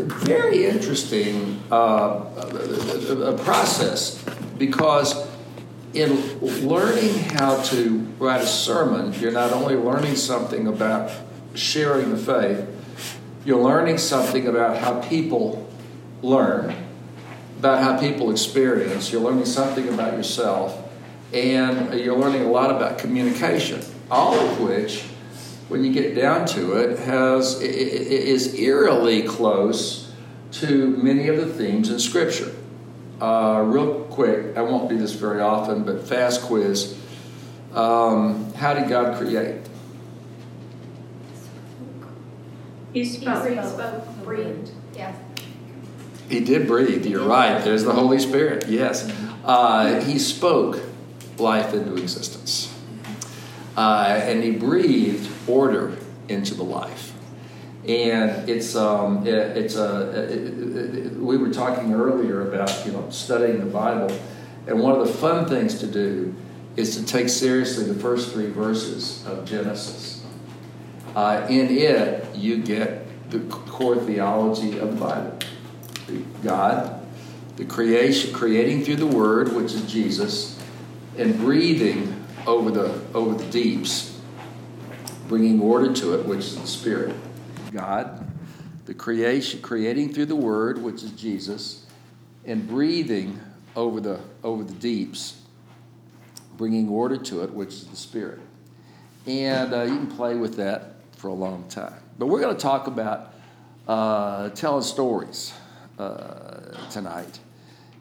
very interesting uh, process because in learning how to write a sermon, you're not only learning something about sharing the faith, you're learning something about how people learn, about how people experience, you're learning something about yourself, and you're learning a lot about communication, all of which, when you get down to it, has is eerily close to many of the themes in Scripture. Uh, real quick, I won't do this very often, but fast quiz. Um, how did God create? He spoke. He spoke, breathed. Yeah. He did breathe. You're right. There's the Holy Spirit. Yes. Uh, he spoke life into existence. Uh, and he breathed order into the life. And it's um, it, it's a it, it, we were talking earlier about you know studying the Bible, and one of the fun things to do is to take seriously the first three verses of Genesis. Uh, in it, you get the core theology of the Bible. God, the creation, creating through the Word, which is Jesus, and breathing over the over the deeps, bringing order to it, which is the Spirit. God, the creation, creating through the Word, which is Jesus, and breathing over the over the deeps, bringing order to it, which is the Spirit. And uh, you can play with that for a long time. But we're going to talk about uh, telling stories uh, tonight.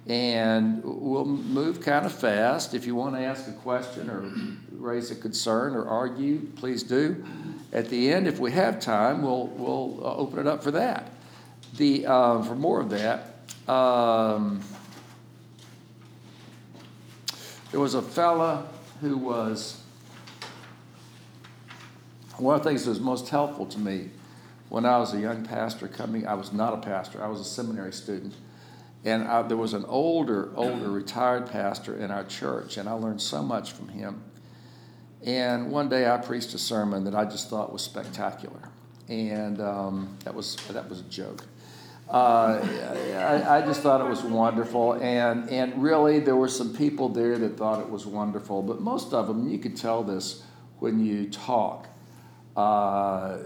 And we'll move kind of fast. If you want to ask a question or raise a concern or argue, please do. At the end, if we have time, we'll, we'll uh, open it up for that. The, uh, for more of that, um, there was a fella who was, one of the things that was most helpful to me when I was a young pastor coming, I was not a pastor, I was a seminary student. And I, there was an older, older retired pastor in our church, and I learned so much from him. And one day I preached a sermon that I just thought was spectacular. And um, that, was, that was a joke. Uh, I, I, just thought it was wonderful. And, and really, there were some people there that thought it was wonderful. But most of them, you could tell this when you talk. Uh,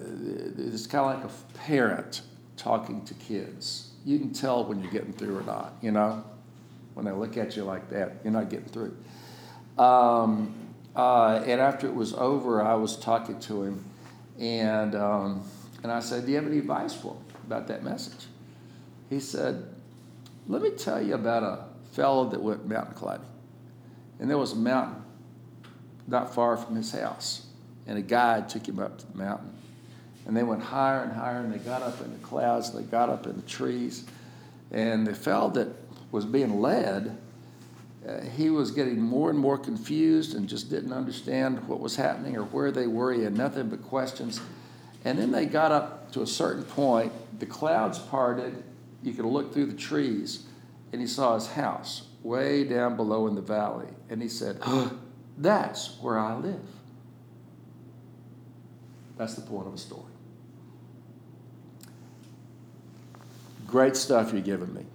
it's kind of like a parent talking to kids. You can tell when you're getting through or not, you know? When they look at you like that, you're not getting through. Um, uh, and after it was over, I was talking to him, and, um, and I said, Do you have any advice for him about that message? He said, Let me tell you about a fellow that went mountain climbing. And there was a mountain not far from his house and a guide took him up to the mountain. And they went higher and higher, and they got up in the clouds, and they got up in the trees. And the fellow that was being led, uh, he was getting more and more confused and just didn't understand what was happening or where they were. He had nothing but questions. And then they got up to a certain point, the clouds parted, you could look through the trees, and he saw his house way down below in the valley. And he said, That's where I live. That's the point of a story. Great stuff you're giving me.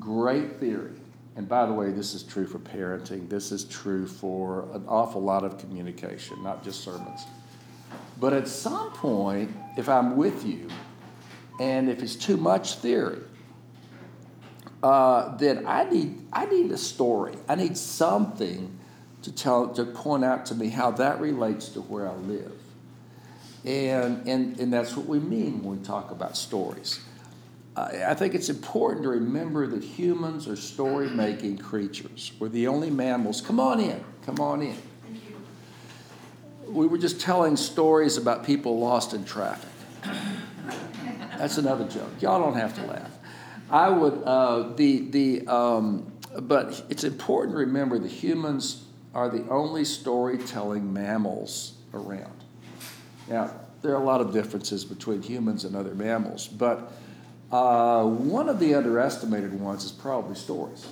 Great theory. And by the way, this is true for parenting. This is true for an awful lot of communication, not just sermons. But at some point, if I'm with you, and if it's too much theory, uh, then I need I need a story. I need something to tell to point out to me how that relates to where I live. And, and, and that's what we mean when we talk about stories. I think it's important to remember that humans are story making creatures. We're the only mammals. Come on in. Come on in. We were just telling stories about people lost in traffic. That's another joke. Y'all don't have to laugh. I would, uh, the, the, um, but it's important to remember that humans are the only storytelling mammals around. Now, there are a lot of differences between humans and other mammals, but uh, one of the underestimated ones is probably stories.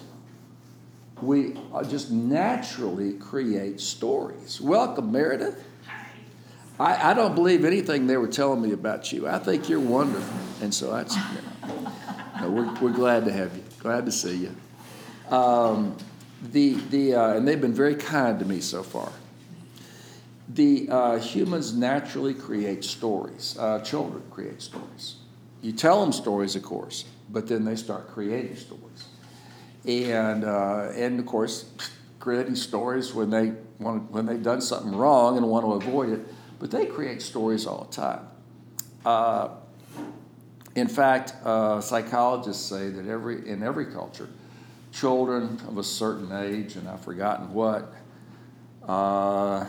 We just naturally create stories. Welcome, Meredith. I, I don't believe anything they were telling me about you. I think you're wonderful. And so that's, you know, no, we're, we're glad to have you. Glad to see you. Um, the, the, uh, and they've been very kind to me so far. The uh, humans naturally create stories. Uh, children create stories. You tell them stories, of course, but then they start creating stories. And, uh, and of course, creating stories when, they want, when they've done something wrong and want to avoid it, but they create stories all the time. Uh, in fact, uh, psychologists say that every, in every culture, children of a certain age, and I've forgotten what, uh,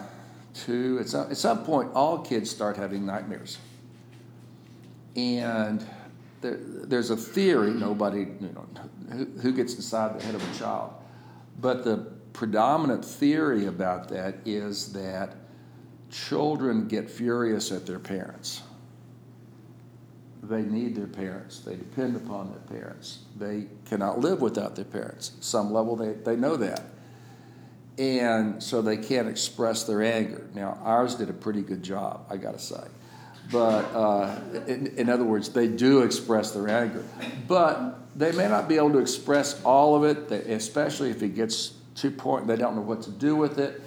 two, at some, at some point, all kids start having nightmares. And there, there's a theory, nobody, you know, who, who gets inside the head of a child, but the predominant theory about that is that children get furious at their parents. They need their parents. They depend upon their parents. They cannot live without their parents. Some level, they, they know that. And so they can't express their anger. Now, ours did a pretty good job, I got to say. But uh, in, in other words, they do express their anger. But they may not be able to express all of it, especially if it gets to point they don't know what to do with it.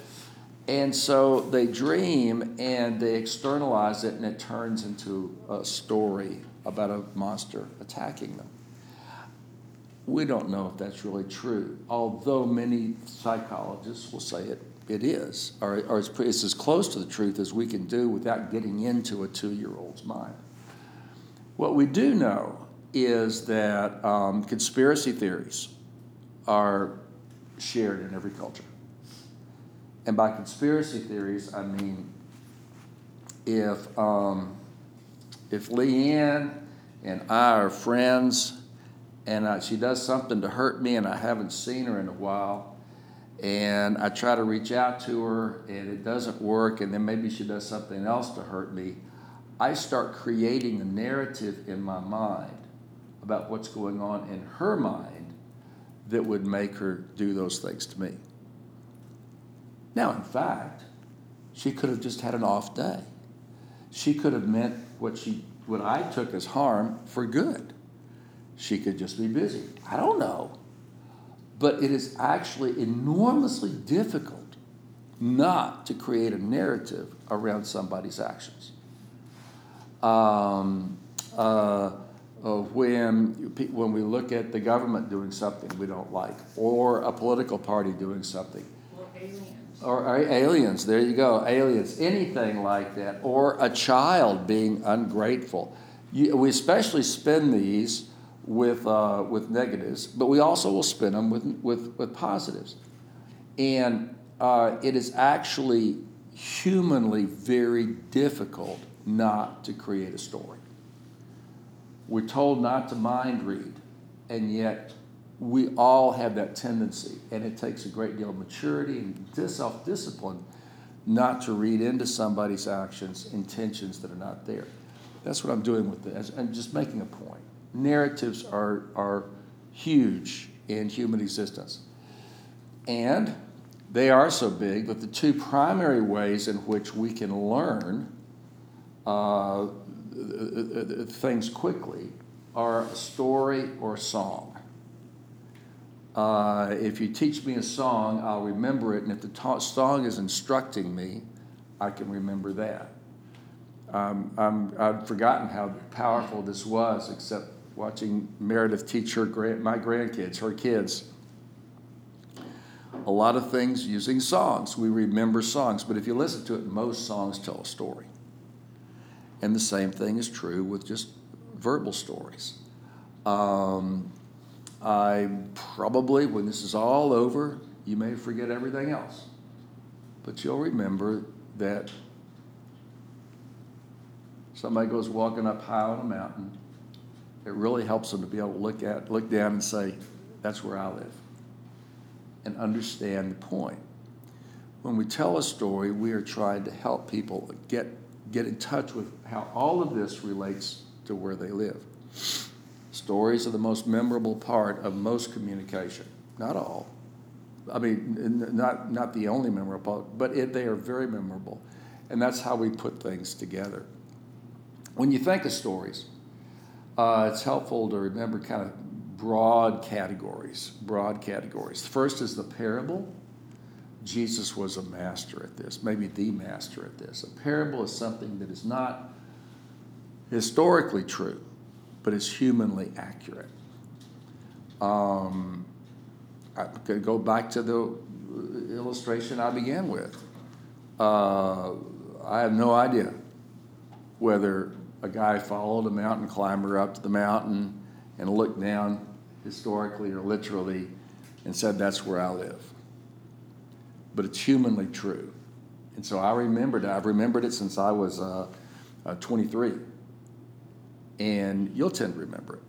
And so they dream and they externalize it, and it turns into a story about a monster attacking them. We don't know if that's really true, although many psychologists will say it, it is, or, or it's, it's as close to the truth as we can do without getting into a two year old's mind. What we do know is that um, conspiracy theories are shared in every culture. And by conspiracy theories, I mean if, um, if Leanne and I are friends and she does something to hurt me and I haven't seen her in a while, and I try to reach out to her and it doesn't work, and then maybe she does something else to hurt me, I start creating a narrative in my mind about what's going on in her mind that would make her do those things to me. Now, in fact, she could have just had an off day. She could have meant what she what I took as harm for good. She could just be busy. I don't know. But it is actually enormously difficult not to create a narrative around somebody's actions. Um, uh, when, when we look at the government doing something we don't like, or a political party doing something, or, or aliens, there you go, aliens, anything like that, or a child being ungrateful. You, we especially spin these with, uh, with negatives, but we also will spin them with, with, with positives. And uh, it is actually humanly very difficult not to create a story. We're told not to mind read, and yet we all have that tendency, and it takes a great deal of maturity and self discipline not to read into somebody's actions intentions that are not there. That's what I'm doing with this. I'm just making a point. Narratives are, are huge in human existence. And they are so big that the two primary ways in which we can learn uh, things quickly are a story or a song. Uh, if you teach me a song, I'll remember it, and if the ta- song is instructing me, I can remember that. Um, I'm, I've forgotten how powerful this was, except watching Meredith teach her grand, my grandkids, her kids. A lot of things using songs. We remember songs, but if you listen to it, most songs tell a story. And the same thing is true with just verbal stories. Um, I probably, when this is all over, you may forget everything else. But you'll remember that somebody goes walking up high on a mountain. It really helps them to be able to look at, look down and say, that's where I live. And understand the point. When we tell a story, we are trying to help people get, get in touch with how all of this relates to where they live. Stories are the most memorable part of most communication. Not all. I mean, not, not the only memorable part, but it, they are very memorable. And that's how we put things together. When you think of stories, uh, it's helpful to remember kind of broad categories. Broad categories. First is the parable. Jesus was a master at this, maybe the master at this. A parable is something that is not historically true, but is humanly accurate. Um, I could go back to the illustration I began with. Uh, I have no idea whether a guy followed a mountain climber up to the mountain and looked down historically or literally and said, That's where I live. But it's humanly true. And so I remembered it. I've remembered it since I was uh, uh, 23. And you'll tend to remember it.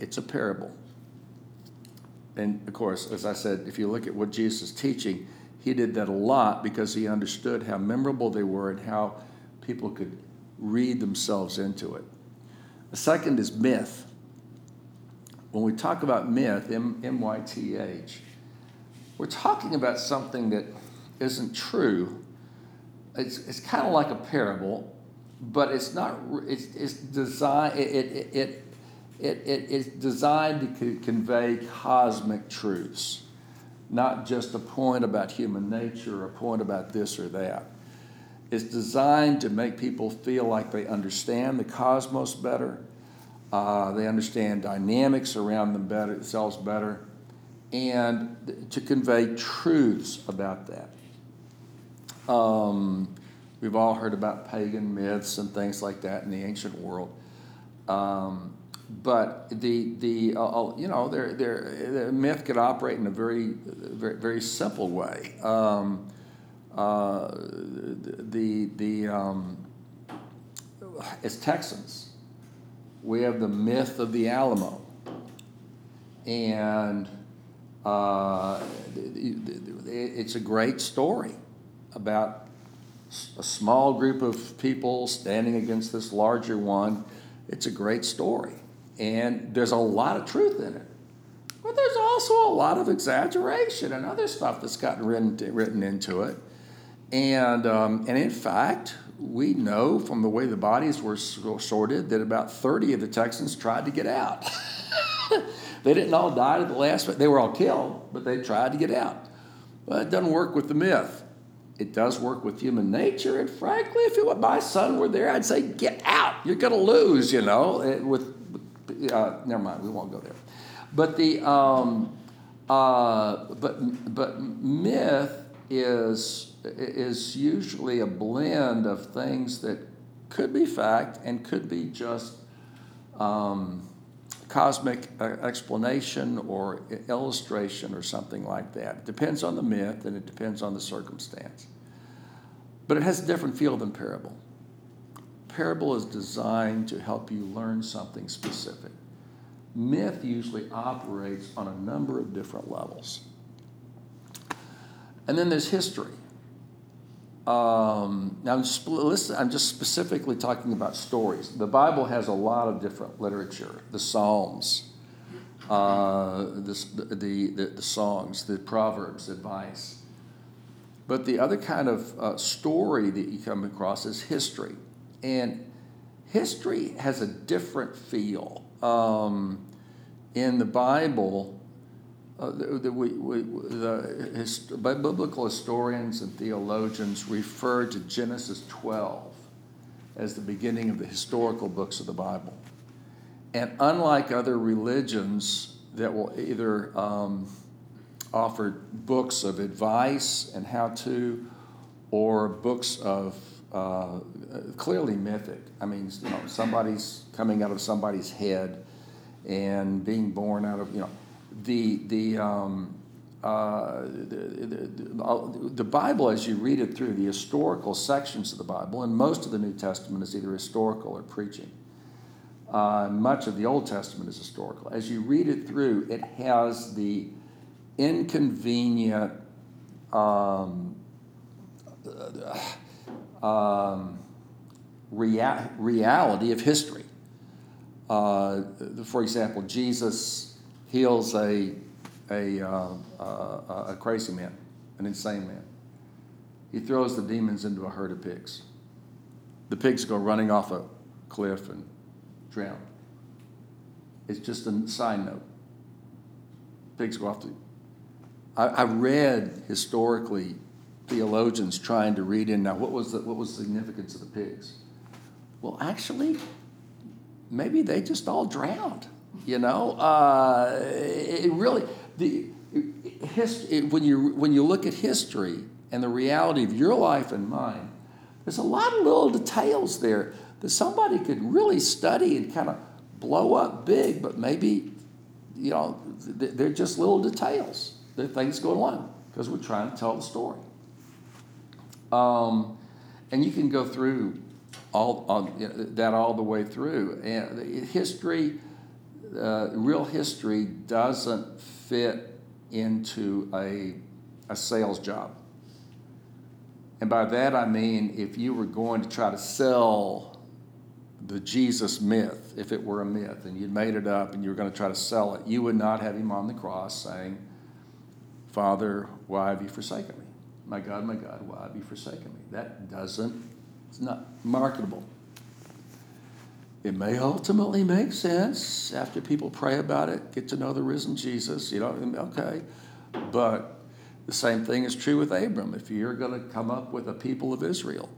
It's a parable. And of course, as I said, if you look at what Jesus is teaching, he did that a lot because he understood how memorable they were and how people could read themselves into it. The second is myth. When we talk about myth, M Y T H, we're talking about something that isn't true. It's, it's kind of like a parable, but it's not, it's, it's designed, it, it, it, it, it, it's designed to convey cosmic truths, not just a point about human nature or a point about this or that. It's designed to make people feel like they understand the cosmos better, uh, they understand dynamics around them better, themselves better, and to convey truths about that. Um, we've all heard about pagan myths and things like that in the ancient world. Um, but the the uh, uh you know their myth could operate in a very very, very simple way. Um, the the um, as Texans, we have the myth of the Alamo, and uh, it's a great story about a small group of people standing against this larger one. It's a great story, and there's a lot of truth in it. But there's also a lot of exaggeration and other stuff that's gotten written, written into it. And, um, and in fact, we know from the way the bodies were sorted that about 30 of the Texans tried to get out. they didn't all die at the last, but they were all killed, but they tried to get out. But it doesn't work with the myth. It does work with human nature, and frankly, if it, my son were there, I'd say, "Get out! You're going to lose." You know, with uh, never mind, we won't go there. But the um, uh, but but myth is is usually a blend of things that could be fact and could be just um, cosmic uh, explanation or illustration or something like that. It depends on the myth and it depends on the circumstance. But it has a different feel than parable. Parable is designed to help you learn something specific. Myth usually operates on a number of different levels. And then there's history. Um, now, I'm, listen, I'm just specifically talking about stories. The Bible has a lot of different literature the Psalms, uh, the, the, the, the, songs, the Proverbs, advice. But the other kind of uh, story that you come across is history. And history has a different feel. Um, in the Bible, uh, we, we, the hist- biblical historians and theologians refer to Genesis 12 as the beginning of the historical books of the Bible. And unlike other religions that will either um, offer books of advice and how to, or books of uh, clearly mythic. I mean, you know, somebody's coming out of somebody's head and being born out of, you know, the the, um, uh, the, the, the, Bible, as you read it through, the historical sections of the Bible, and most of the New Testament is either historical or preaching. Uh, much of the Old Testament is historical. As you read it through, it has the inconvenient um, uh, um, rea- reality of history. Uh, for example, Jesus heals a, a, uh, uh, a crazy man, an insane man. he throws the demons into a herd of pigs. The pigs go running off a cliff and drown. It's just a side note. Pigs go off the. I, read historically theologians trying to read in now what was the, what was the significance of the pigs? Well, actually, maybe they just all drowned. You know, uh, it really the history when you when you look at history and the reality of your life and mine, there's a lot of little details there that somebody could really study and kind of blow up big, but maybe you know they're just little details. They're things going on because we're trying to tell the story. Um, and you can go through all on you know, that all the way through. And history, uh, real history, doesn't fit into a a sales job. And by that I mean if you were going to try to sell the Jesus myth, if it were a myth, and you'd made it up and you were going to try to sell it, you would not have him on the cross saying, Father, why have you forsaken me? My God, my God, why have you forsaken me? That doesn't, it's not marketable. It may ultimately make sense after people pray about it, get to know the risen Jesus, you know, okay. But the same thing is true with Abram. If you're going to come up with a people of Israel,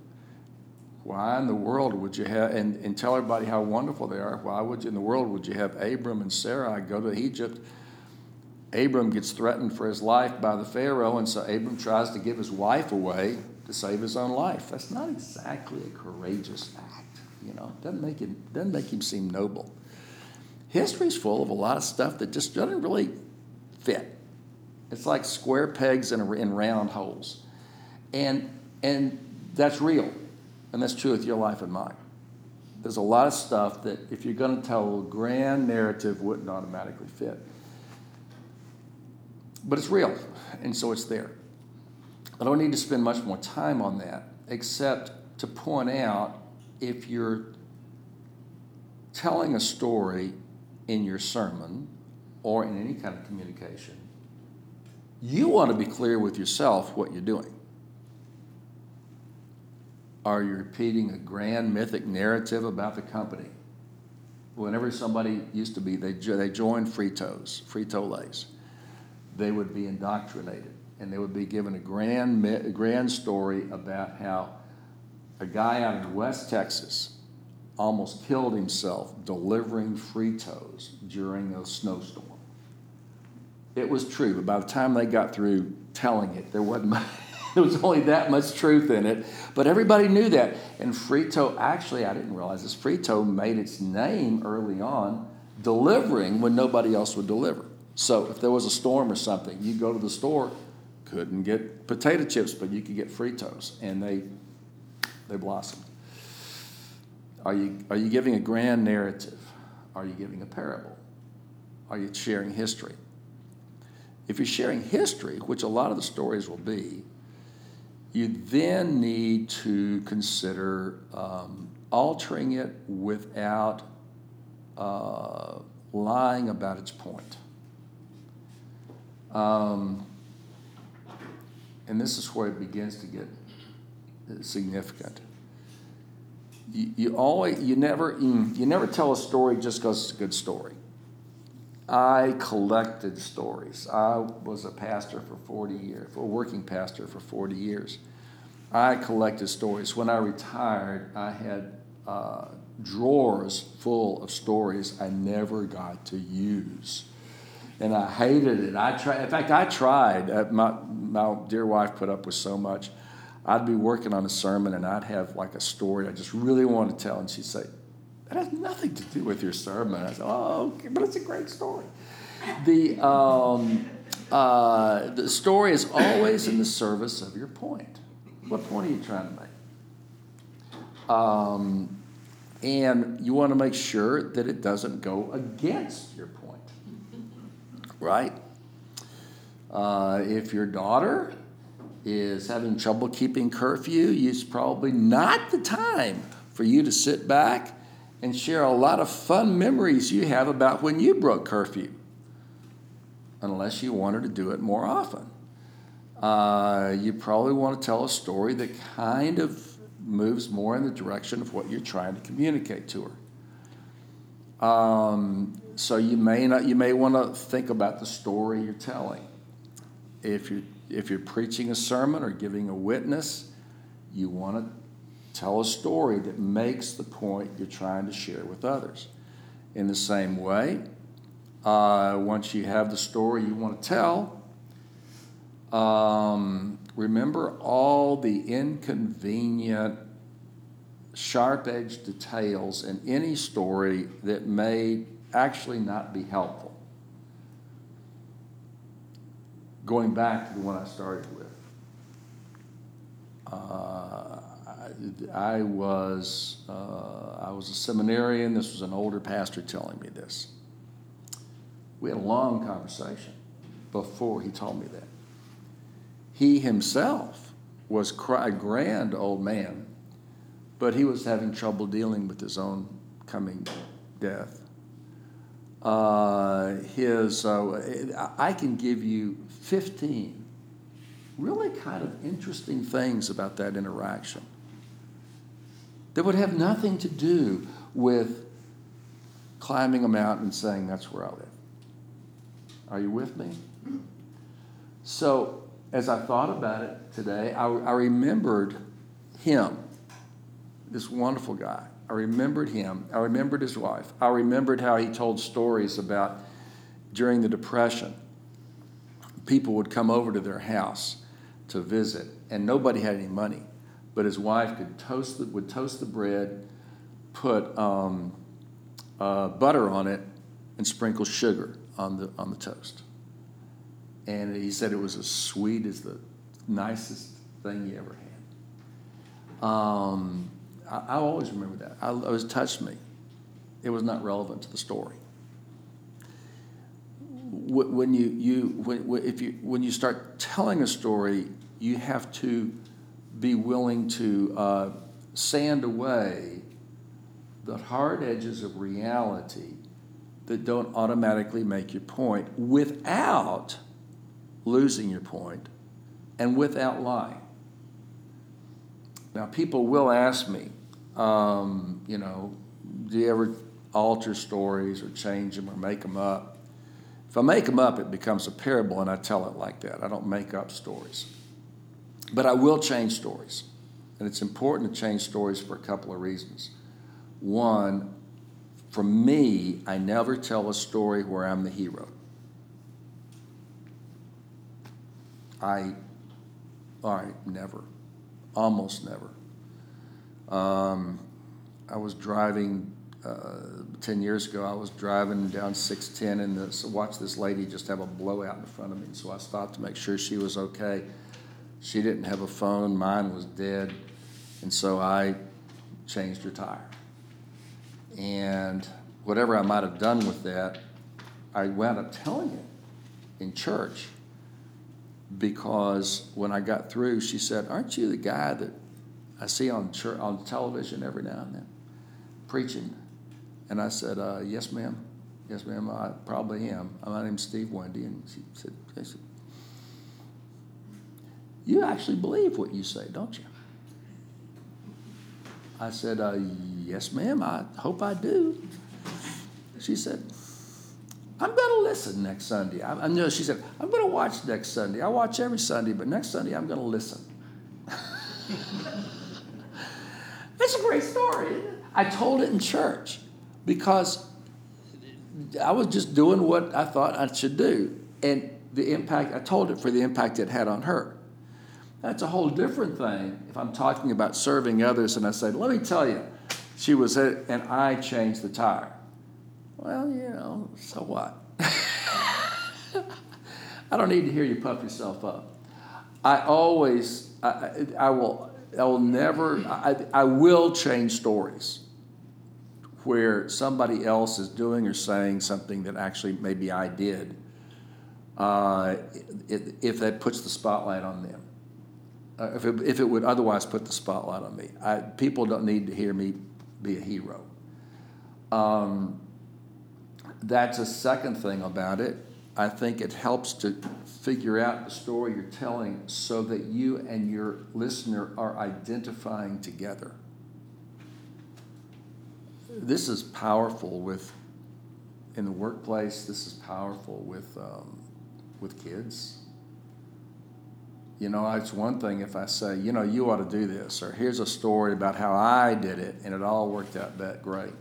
why in the world would you have, and, and tell everybody how wonderful they are, why would you in the world would you have Abram and Sarai go to Egypt Abram gets threatened for his life by the Pharaoh, and so Abram tries to give his wife away to save his own life. That's not exactly a courageous act, you know. Doesn't make him doesn't make him seem noble. History's full of a lot of stuff that just doesn't really fit. It's like square pegs in, a, in round holes, and and that's real, and that's true with your life and mine. There's a lot of stuff that if you're going to tell a grand narrative, wouldn't automatically fit. But it's real, and so it's there. I don't need to spend much more time on that, except to point out if you're telling a story in your sermon or in any kind of communication, you want to be clear with yourself what you're doing. Are you repeating a grand mythic narrative about the company? Whenever somebody used to be, they, they joined Fritos, Frito Lays they would be indoctrinated and they would be given a grand, grand story about how a guy out in West Texas almost killed himself delivering Fritos during a snowstorm. It was true, but by the time they got through telling it, there wasn't much, there was only that much truth in it. But everybody knew that. And Frito, actually, I didn't realize this, Frito made its name early on delivering when nobody else would deliver. So if there was a storm or something, you go to the store, couldn't get potato chips, but you could get Fritos, and they they blossomed. Are you are you giving a grand narrative? Are you giving a parable? Are you sharing history? If you're sharing history, which a lot of the stories will be, you then need to consider um, altering it without uh, lying about its point. Um, and this is where it begins to get significant. You, you always, you never, mm, you never tell a story just because it's a good story. I collected stories. I was a pastor for 40 years, a working pastor for 40 years. I collected stories. When I retired, I had uh, drawers full of stories I never got to use and I hated it. I tried. In fact, I tried. Uh, my my dear wife put up with so much. I'd be working on a sermon, and I'd have like a story I just really wanted to tell, and she'd say, "That has nothing to do with your sermon." I said, "Oh, okay, but it's a great story." The um, uh, the story is always in the service of your point. What point are you trying to make? Um, and you want to make sure that it doesn't go against your point right? Uh, if your daughter is having trouble keeping curfew, it's probably not the time for you to sit back and share a lot of fun memories you have about when you broke curfew, unless you want her to do it more often. uh, you probably want to tell a story that kind of moves more in the direction of what you're trying to communicate to her. Um, so you may not, you may want to think about the story you're telling. If you're if you're preaching a sermon or giving a witness, you want to tell a story that makes the point you're trying to share with others. In the same way, uh, once you have the story you want to tell, um, remember all the inconvenient, sharp edged details in any story that may actually not be helpful. Going back to the one I started with, uh, I, I, was uh, I was a seminarian. This was an older pastor telling me this. We had a long conversation before he told me that. He himself was a grand old man, but he was having trouble dealing with his own coming death. Uh, his, uh, I can give you 15 really kind of interesting things about that interaction that would have nothing to do with climbing a mountain and saying, That's where I live. Are you with me? So, as I thought about it today, I, I remembered him, this wonderful guy. I remembered him. I remembered his wife. I remembered how he told stories about during the Depression. People would come over to their house to visit, and nobody had any money. But his wife could toast the, would toast the bread, put um, uh, butter on it, and sprinkle sugar on the on the toast and he said it was as sweet as the nicest thing he ever had. Um, I, I, always remember that. I, it was touched me. It was not relevant to the story. When you, you when, if you when you start telling a story, you have to be willing to uh, sand away the hard edges of reality that don't automatically make your point without losing your point, and without lying. Now, people will ask me, um, you know, do you ever alter stories or change them or make them up? If I make them up, it becomes a parable, and I tell it like that. I don't make up stories. But I will change stories. And it's important to change stories for a couple of reasons. One, for me, I never tell a story where I'm the hero. I, all right, never, almost never. Um, I was driving uh, 10 years ago, I was driving down 610 and this, watched this lady just have a blowout in front of me. So I stopped to make sure she was okay. She didn't have a phone, mine was dead. And so I changed her tire. And whatever I might have done with that, I wound up telling it in church because when I got through, she said, Aren't you the guy that I see on, church, on television every now and then preaching? And I said, uh, Yes, ma'am. Yes, ma'am. I probably am. My name's Steve Wende. And she said, said, You actually believe what you say, don't you? I said, uh, Yes, ma'am. I hope I do. She said, I'm going to listen next Sunday. I, I know she said, I'm going to watch next Sunday. I watch every Sunday, but next Sunday I'm going to listen. That's a great story. I told it in church because I was just doing what I thought I should do. And the impact, I told it for the impact it had on her. That's a whole different thing if I'm talking about serving others and I say, let me tell you, she was, and I changed the tire. Well, you know, so what? I don't need to hear you puff yourself up. I always, I, I will, I will never, I, I will change stories where somebody else is doing or saying something that actually maybe I did, uh, if that puts the spotlight on them. Uh, if, it, if it would otherwise put the spotlight on me. I, people don't need to hear me be a hero. Um, that's a second thing about it. I think it helps to figure out the story you're telling so that you and your listener are identifying together. This is powerful with in the workplace. This is powerful with um, with kids. You know, it's one thing if I say, you know, you ought to do this, or here's a story about how I did it and it all worked out that great.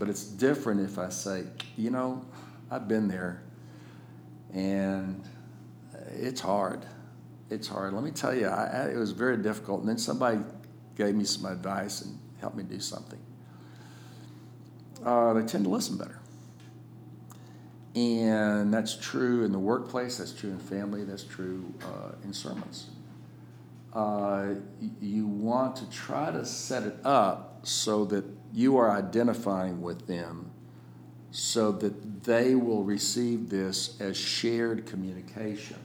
But it's different if I say, you know, I've been there and it's hard. It's hard. Let me tell you, I, it was very difficult. And then somebody gave me some advice and helped me do something. Uh, they tend to listen better. And that's true in the workplace, that's true in family, that's true uh, in sermons. Uh, you want to try to set it up so that you are identifying with them so that they will receive this as shared communication.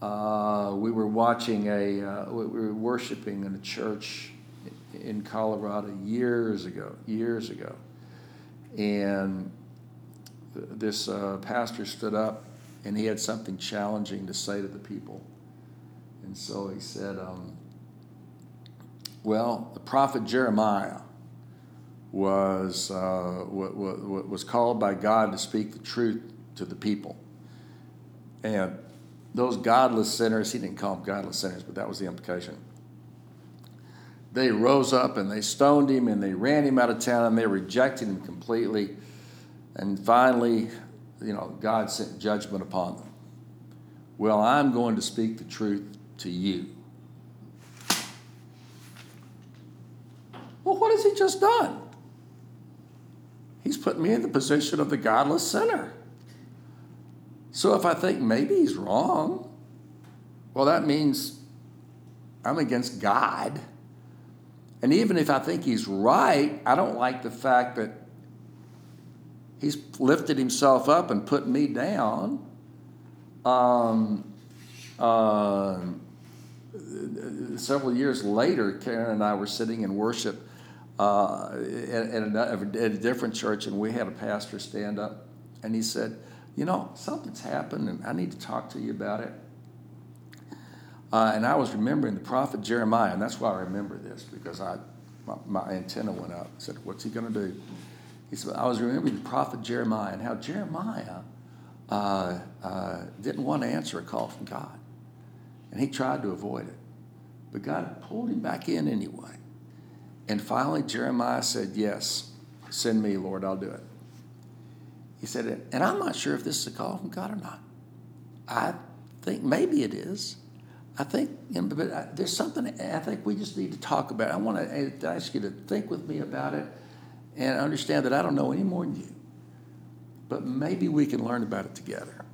Uh, we were watching a, uh, we were worshiping in a church in Colorado years ago, years ago. And this uh, pastor stood up and he had something challenging to say to the people. And so he said, um, Well, the prophet Jeremiah was, uh, was called by God to speak the truth to the people. And those godless sinners, he didn't call them godless sinners, but that was the implication. They rose up and they stoned him and they ran him out of town and they rejected him completely. And finally, you know, God sent judgment upon them. Well, I'm going to speak the truth to you. Well, what has he just done? He's put me in the position of the godless sinner. So if I think maybe he's wrong, well, that means I'm against God. And even if I think he's right, I don't like the fact that he's lifted himself up and put me down. Um, uh, several years later, Karen and I were sitting in worship uh, at, at, a, at, a, different church, and we had a pastor stand up, and he said, "You know, something's happened, and I need to talk to you about it." Uh, and I was remembering the prophet Jeremiah, and that's why I remember this because I, my, my antenna went up. I said, "What's he going to do?" He said, "I was remembering the prophet Jeremiah and how Jeremiah uh, uh, didn't want to answer a call from God, and he tried to avoid it, but God pulled him back in anyway." And finally, Jeremiah said, Yes, send me, Lord, I'll do it. He said, And I'm not sure if this is a call from God or not. I think maybe it is. I think, but there's something I think we just need to talk about. I want to ask you to think with me about it and understand that I don't know any more than you. But maybe we can learn about it together.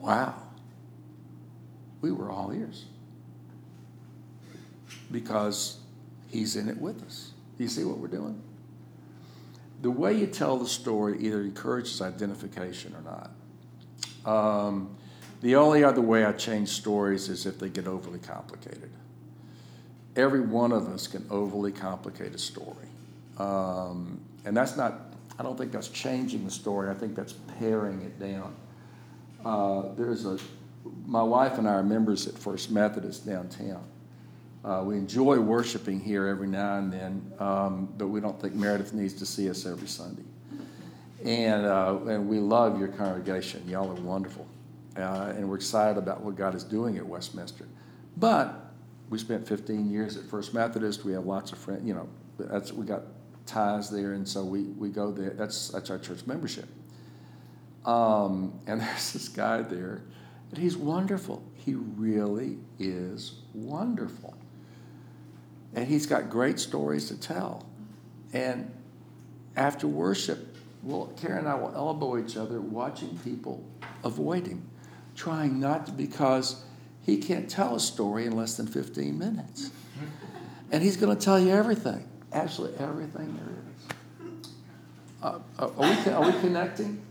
Wow. We were all ears. Because He's in it with us. Do you see what we're doing? The way you tell the story either encourages identification or not. Um, the only other way I change stories is if they get overly complicated. Every one of us can overly complicate a story. Um, and that's not, I don't think that's changing the story, I think that's paring it down. Uh, there's a, my wife and I are members at First Methodist downtown. Uh, we enjoy worshiping here every now and then, um, but we don't think Meredith needs to see us every Sunday. And, uh, and we love your congregation. Y'all are wonderful. Uh, and we're excited about what God is doing at Westminster. But we spent 15 years at First Methodist. We have lots of friends, you know, that's, we got ties there, and so we, we go there. That's, that's our church membership. Um, and there's this guy there, and he's wonderful. He really is wonderful. And he's got great stories to tell. And after worship, well, Karen and I will elbow each other, watching people avoid him, trying not to, because he can't tell a story in less than 15 minutes. And he's going to tell you everything, absolutely everything there is. Uh, uh are, we, are we connecting?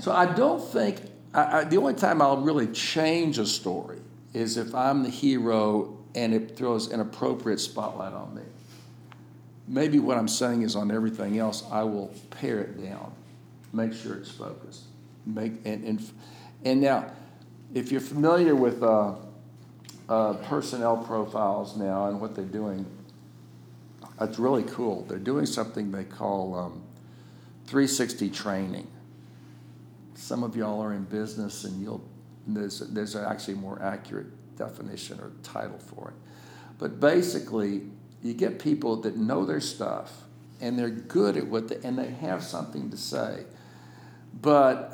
So I don't think, I, I, the only time I'll really change a story is if I'm the hero and it throws an appropriate spotlight on me. Maybe what I'm saying is on everything else, I will pare it down. make sure it's focused. Make and and, and now, if you're familiar with uh, uh, personnel profiles now and what they're doing, it's really cool. They're doing something they call um, 360 training. Some of y'all are in business, and you'll there's there's actually a more accurate definition or title for it. But basically, you get people that know their stuff and they're good at what they, and they have something to say. But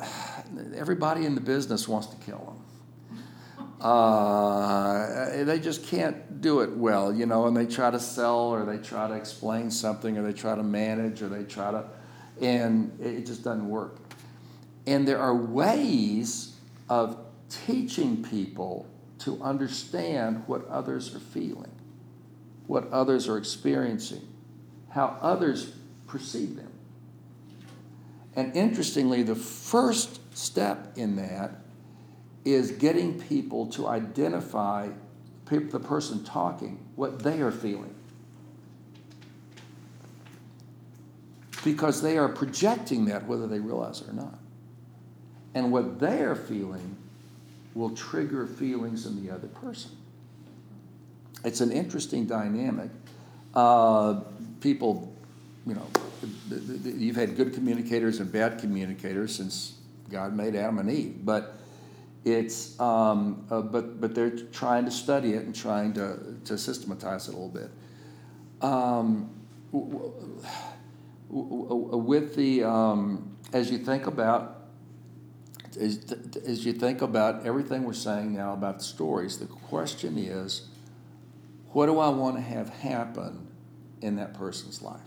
everybody in the business wants to kill them. Uh, they just can't do it well, you know, and they try to sell or they try to explain something or they try to manage or they try to, and it just doesn't work. And there are ways of teaching people to understand what others are feeling, what others are experiencing, how others perceive them. And interestingly, the first step in that is getting people to identify the person talking, what they are feeling. Because they are projecting that whether they realize it or not. And what they are feeling will trigger feelings in the other person. It's an interesting dynamic. Uh, people, you know, you've had good communicators and bad communicators since God made Adam and Eve, but it's um, uh, but but they're trying to study it and trying to to systematize it a little bit. Um, with the um, as you think about as, as you think about everything we're saying now about the stories, the question is, what do I want to have happen in that person's life?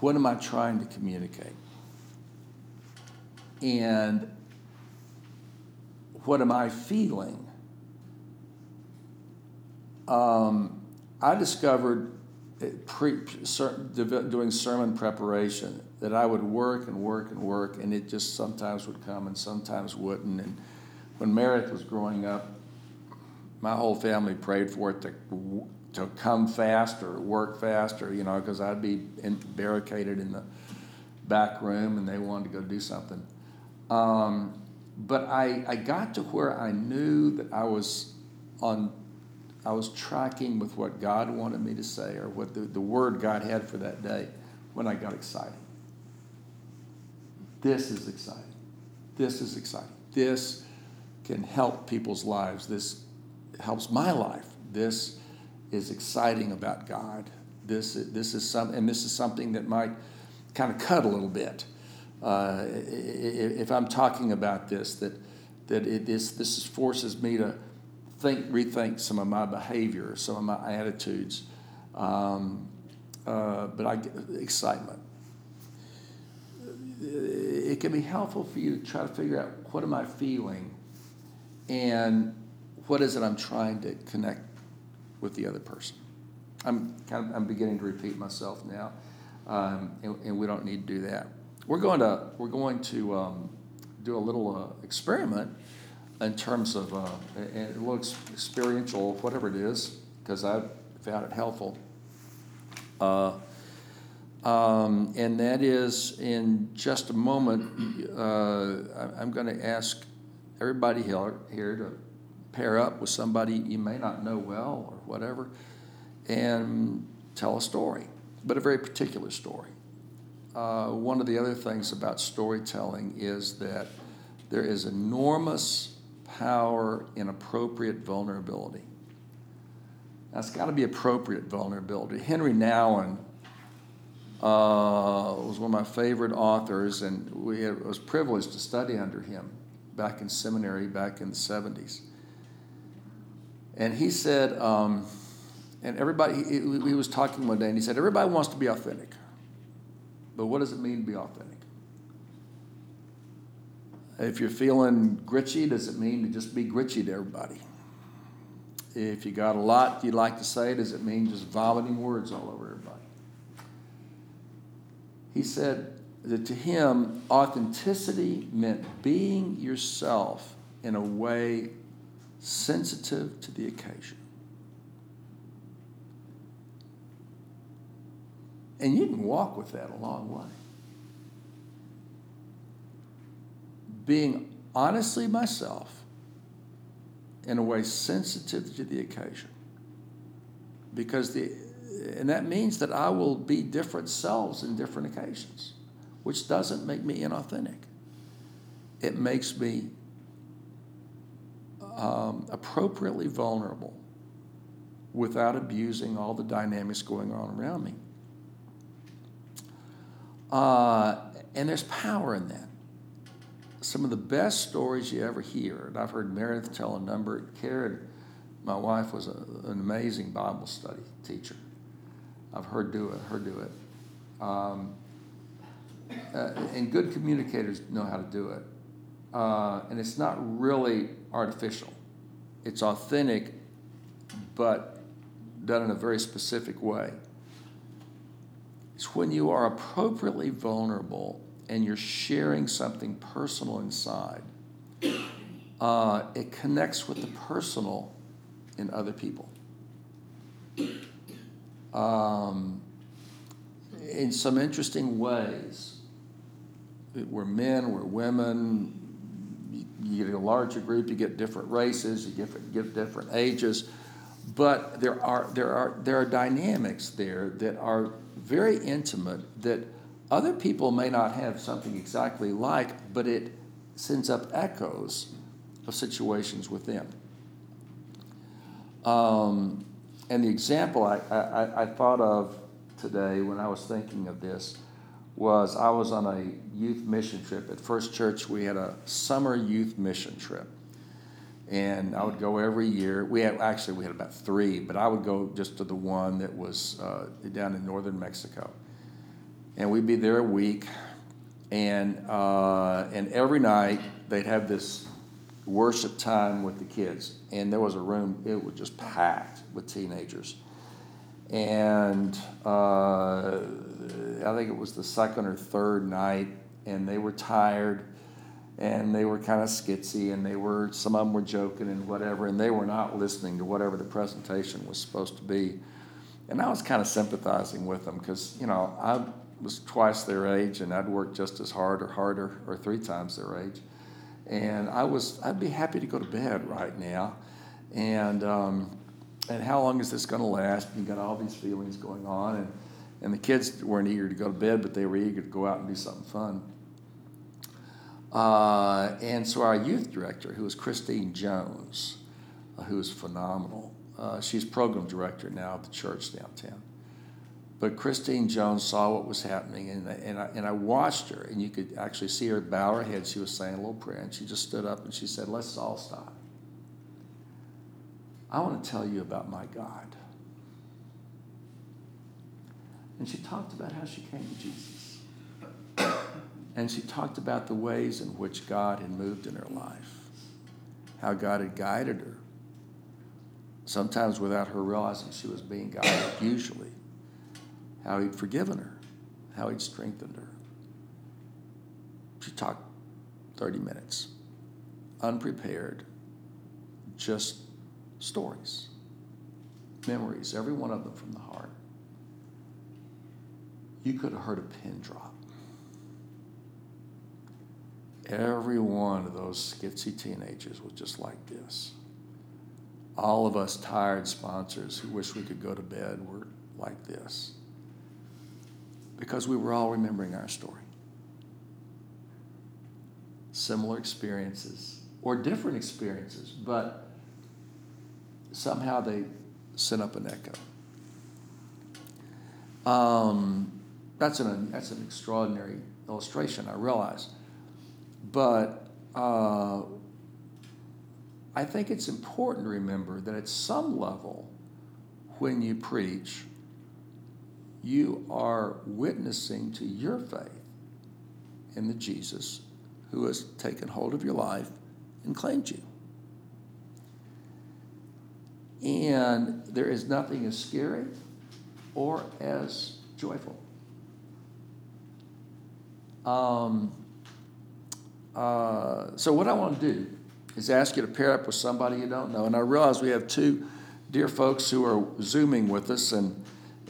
What am I trying to communicate? And what am I feeling? Um, I discovered pre, doing sermon preparation that I would work and work and work, and it just sometimes would come and sometimes wouldn't. And when Meredith was growing up, my whole family prayed for it to to come faster, work faster, you know, because I'd be in, barricaded in the back room and they wanted to go do something. Um, but I, I got to where I knew that I was on I was tracking with what God wanted me to say or what the, the word God had for that day when I got excited. This is exciting. This is exciting. This can help people's lives. This helps my life. This is exciting about God. This, this is some, and this is something that might kind of cut a little bit. Uh, if I'm talking about this, that that it is this forces me to think, rethink some of my behavior, some of my attitudes. Um, uh, but I get excitement. It can be helpful for you to try to figure out what am I feeling, and what is it I'm trying to connect with the other person. I'm kind of I'm beginning to repeat myself now, um, and, and, we don't need to do that. We're going to we're going to um, do a little uh, experiment in terms of uh, a, little experiential, whatever it is, because I found it helpful. Uh, um, and that is in just a moment, uh, I'm going to ask everybody here, here to pair up with somebody you may not know well or whatever and tell a story, but a very particular story. Uh, one of the other things about storytelling is that there is enormous power in appropriate vulnerability. That's got to be appropriate vulnerability. Henri Nouwen uh, was one of my favorite authors, and we had, was privileged to study under him back in seminary back in the 70s. And he said, um, and everybody, he, he was talking one day, and he said, Everybody wants to be authentic. But what does it mean to be authentic? If you're feeling gritchy, does it mean to just be gritchy to everybody? If you got a lot you'd like to say, does it mean just vomiting words all over everybody? He said that to him, authenticity meant being yourself in a way sensitive to the occasion. And you can walk with that a long way. Being honestly myself in a way sensitive to the occasion. Because the and that means that I will be different selves in different occasions, which doesn't make me inauthentic. It makes me um, appropriately vulnerable without abusing all the dynamics going on around me. Uh, and there's power in that. Some of the best stories you ever hear, and I've heard Meredith tell a number. Karen, my wife, was a, an amazing Bible study teacher. I've heard do it, her do it. Um, uh, and good communicators know how to do it. Uh, and it's not really artificial. It's authentic, but done in a very specific way. It's when you are appropriately vulnerable and you're sharing something personal inside. Uh, it connects with the personal in other people. Um, in some interesting ways. We're men, we're women. You get a larger group, you get different races, you get, get different ages. But there are, there, are, there are dynamics there that are very intimate that other people may not have something exactly like, but it sends up echoes of situations with them. Um, and the example I, I, I, thought of today when I was thinking of this was I was on a youth mission trip. At First Church, we had a summer youth mission trip and I would go every year. We had actually we had about three, but I would go just to the one that was uh, down in northern Mexico, and we'd be there a week, and uh, and every night they'd have this worship time with the kids, and there was a room it was just packed with teenagers, and uh, I think it was the second or third night, and they were tired and they were kind of skitsy and they were some of them were joking and whatever and they were not listening to whatever the presentation was supposed to be. And i was kind of sympathizing with them because you know i was twice their age and i'd worked just as hard or harder or three times their age. And i was i'd be happy to go to bed right now. And um, and how long is this going to last? And you got all these feelings going on and and the kids weren't eager to go to bed but they were eager to go out and do something fun uh, and so our youth director, who was Christine Jones, uh, who is phenomenal, uh, she's program director now at the church downtown. But Christine Jones saw what was happening, and, and, I, and I watched her, and you could actually see her bow her head. She was saying a little prayer, and she just stood up and she said, Let's all stop. I want to tell you about my God. And she talked about how she came to Jesus. And she talked about the ways in which God had moved in her life, how God had guided her, sometimes without her realizing she was being guided, usually, how He'd forgiven her, how He'd strengthened her. She talked 30 minutes, unprepared, just stories, memories, every one of them from the heart. You could have heard a pin drop Every one of those skitsy teenagers was just like this. All of us tired sponsors who wish we could go to bed were like this. Because we were all remembering our story. Similar experiences, or different experiences, but somehow they sent up an echo. Um, that's, an, that's an extraordinary illustration, I realize. But uh, I think it's important to remember that at some level, when you preach, you are witnessing to your faith in the Jesus who has taken hold of your life and claimed you. And there is nothing as scary or as joyful. Um, uh, so what I want to do is ask you to pair up with somebody you don't know. And I realize we have two dear folks who are zooming with us, and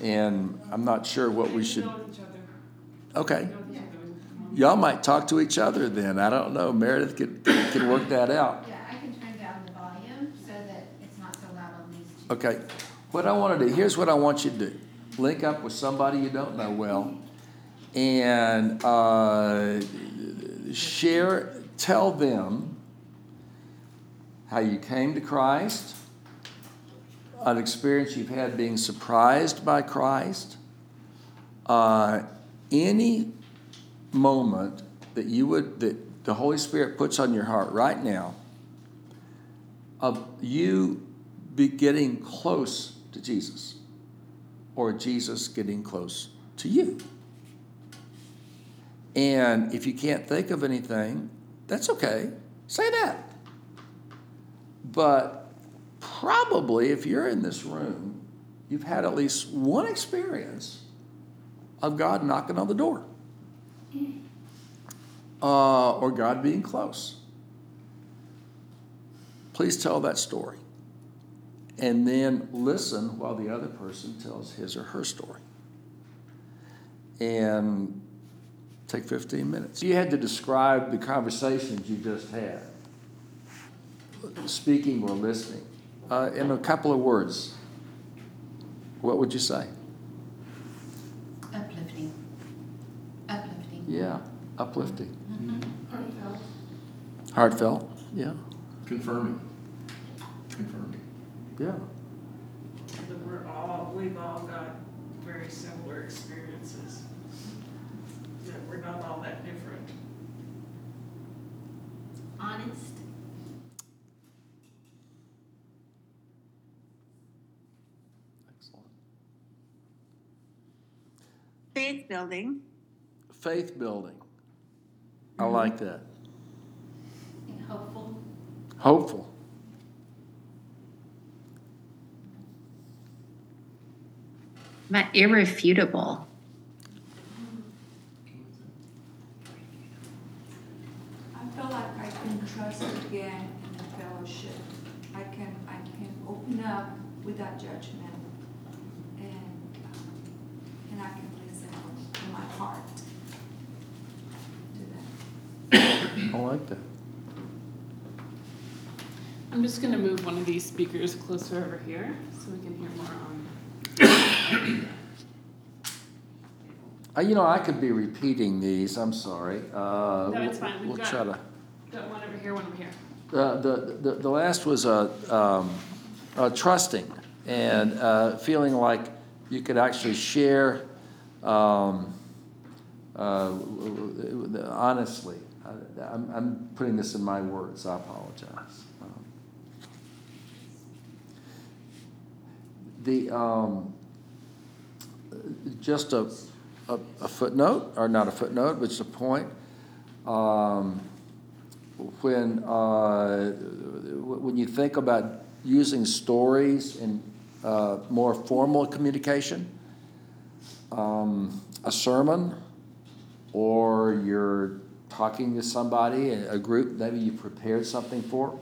and I'm not sure what we should. Okay. Y'all might talk to each other then. I don't know. Meredith could, could work that out. Yeah, I can turn down the volume so that it's not so loud on these two. Okay. What I want to do, here's what I want you to do link up with somebody you don't know well and uh, share, tell them how you came to Christ, an experience you've had being surprised by Christ, uh, any moment that you would, that the Holy Spirit puts on your heart right now of you be getting close to Jesus or Jesus getting close to you. And if you can't think of anything, that's okay. Say that. But probably if you're in this room, you've had at least one experience of God knocking on the door uh, or God being close. Please tell that story. And then listen while the other person tells his or her story. And take 15 minutes. You had to describe the conversations you just had, speaking or listening, uh, in a couple of words. What would you say? Uplifting. Uplifting. Yeah, uplifting. Heartfelt. Heartfelt. Yeah. Confirming. Confirming. Yeah. we're all, we've all got very similar experiences. That we're not all that different. Honest. Excellent. Faith building. Faith building. I like that. And hopeful. Hopeful. But irrefutable. I feel like I can trust again in the fellowship. I can, I can open up without judgment. And, um, and I can listen in my heart to that. I like that. I'm just gonna move one of these speakers closer over here so we can hear more on. You know, I could be repeating these. I'm sorry. Uh, No, it's fine. We've We'll got- try to. One over here, one over here. Uh, the, the, the last was uh, um, uh, trusting and uh, feeling like you could actually share um, uh, honestly. I, I'm, I'm putting this in my words. I apologize. Um, the um, just a, a, a footnote, or not a footnote, but it's a point. Um, when uh, when you think about using stories in uh, more formal communication, um, a sermon, or you're talking to somebody, a group maybe you prepared something for.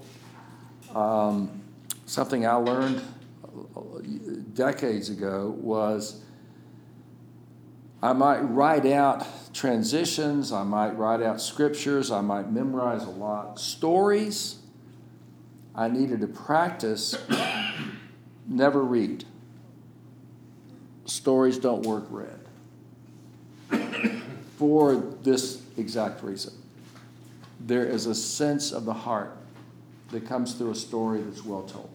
Um, something I learned decades ago was I might write out transitions, I might write out scriptures, I might memorize a lot. Stories, I needed to practice, never read. Stories don't work read. For this exact reason. There is a sense of the heart that comes through a story that's well told.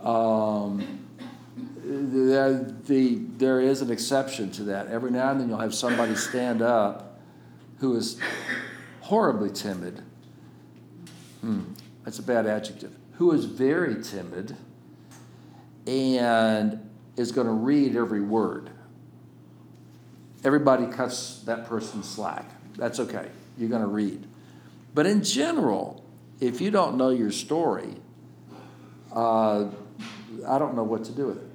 Um, the, the, there is an exception to that. Every now and then you'll have somebody stand up who is horribly timid. Hmm, that's a bad adjective. Who is very timid and is going to read every word. Everybody cuts that person slack. That's okay. You're going to read. But in general, if you don't know your story, uh, I don't know what to do with it.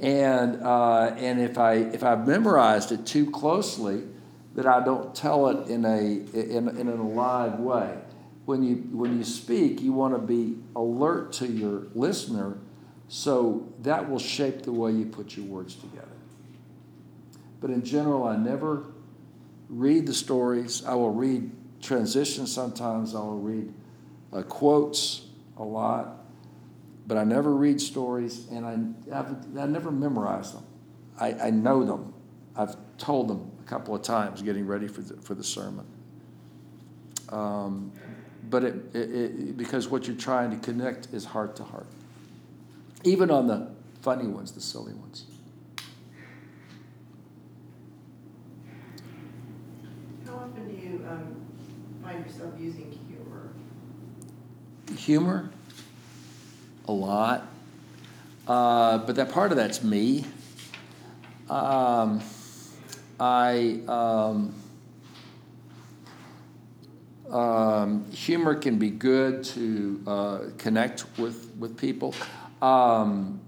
And uh, and if I if I've memorized it too closely, that I don't tell it in a in, in an alive way. When you when you speak, you want to be alert to your listener, so that will shape the way you put your words together. but in general, I never read the stories. I will read transitions sometimes. I will read uh, quotes a lot, but I never read stories, and I I've, I never memorize them. I, I know them. I've told them a couple of times getting ready for the, for the sermon. Um, but it, it, it, because what you're trying to connect is heart to heart, even on the funny ones, the silly ones. How often do you um, find yourself using humor? Humor, a lot, uh, but that part of that's me. Um, I um, um, humor can be good to uh, connect with with people. Um,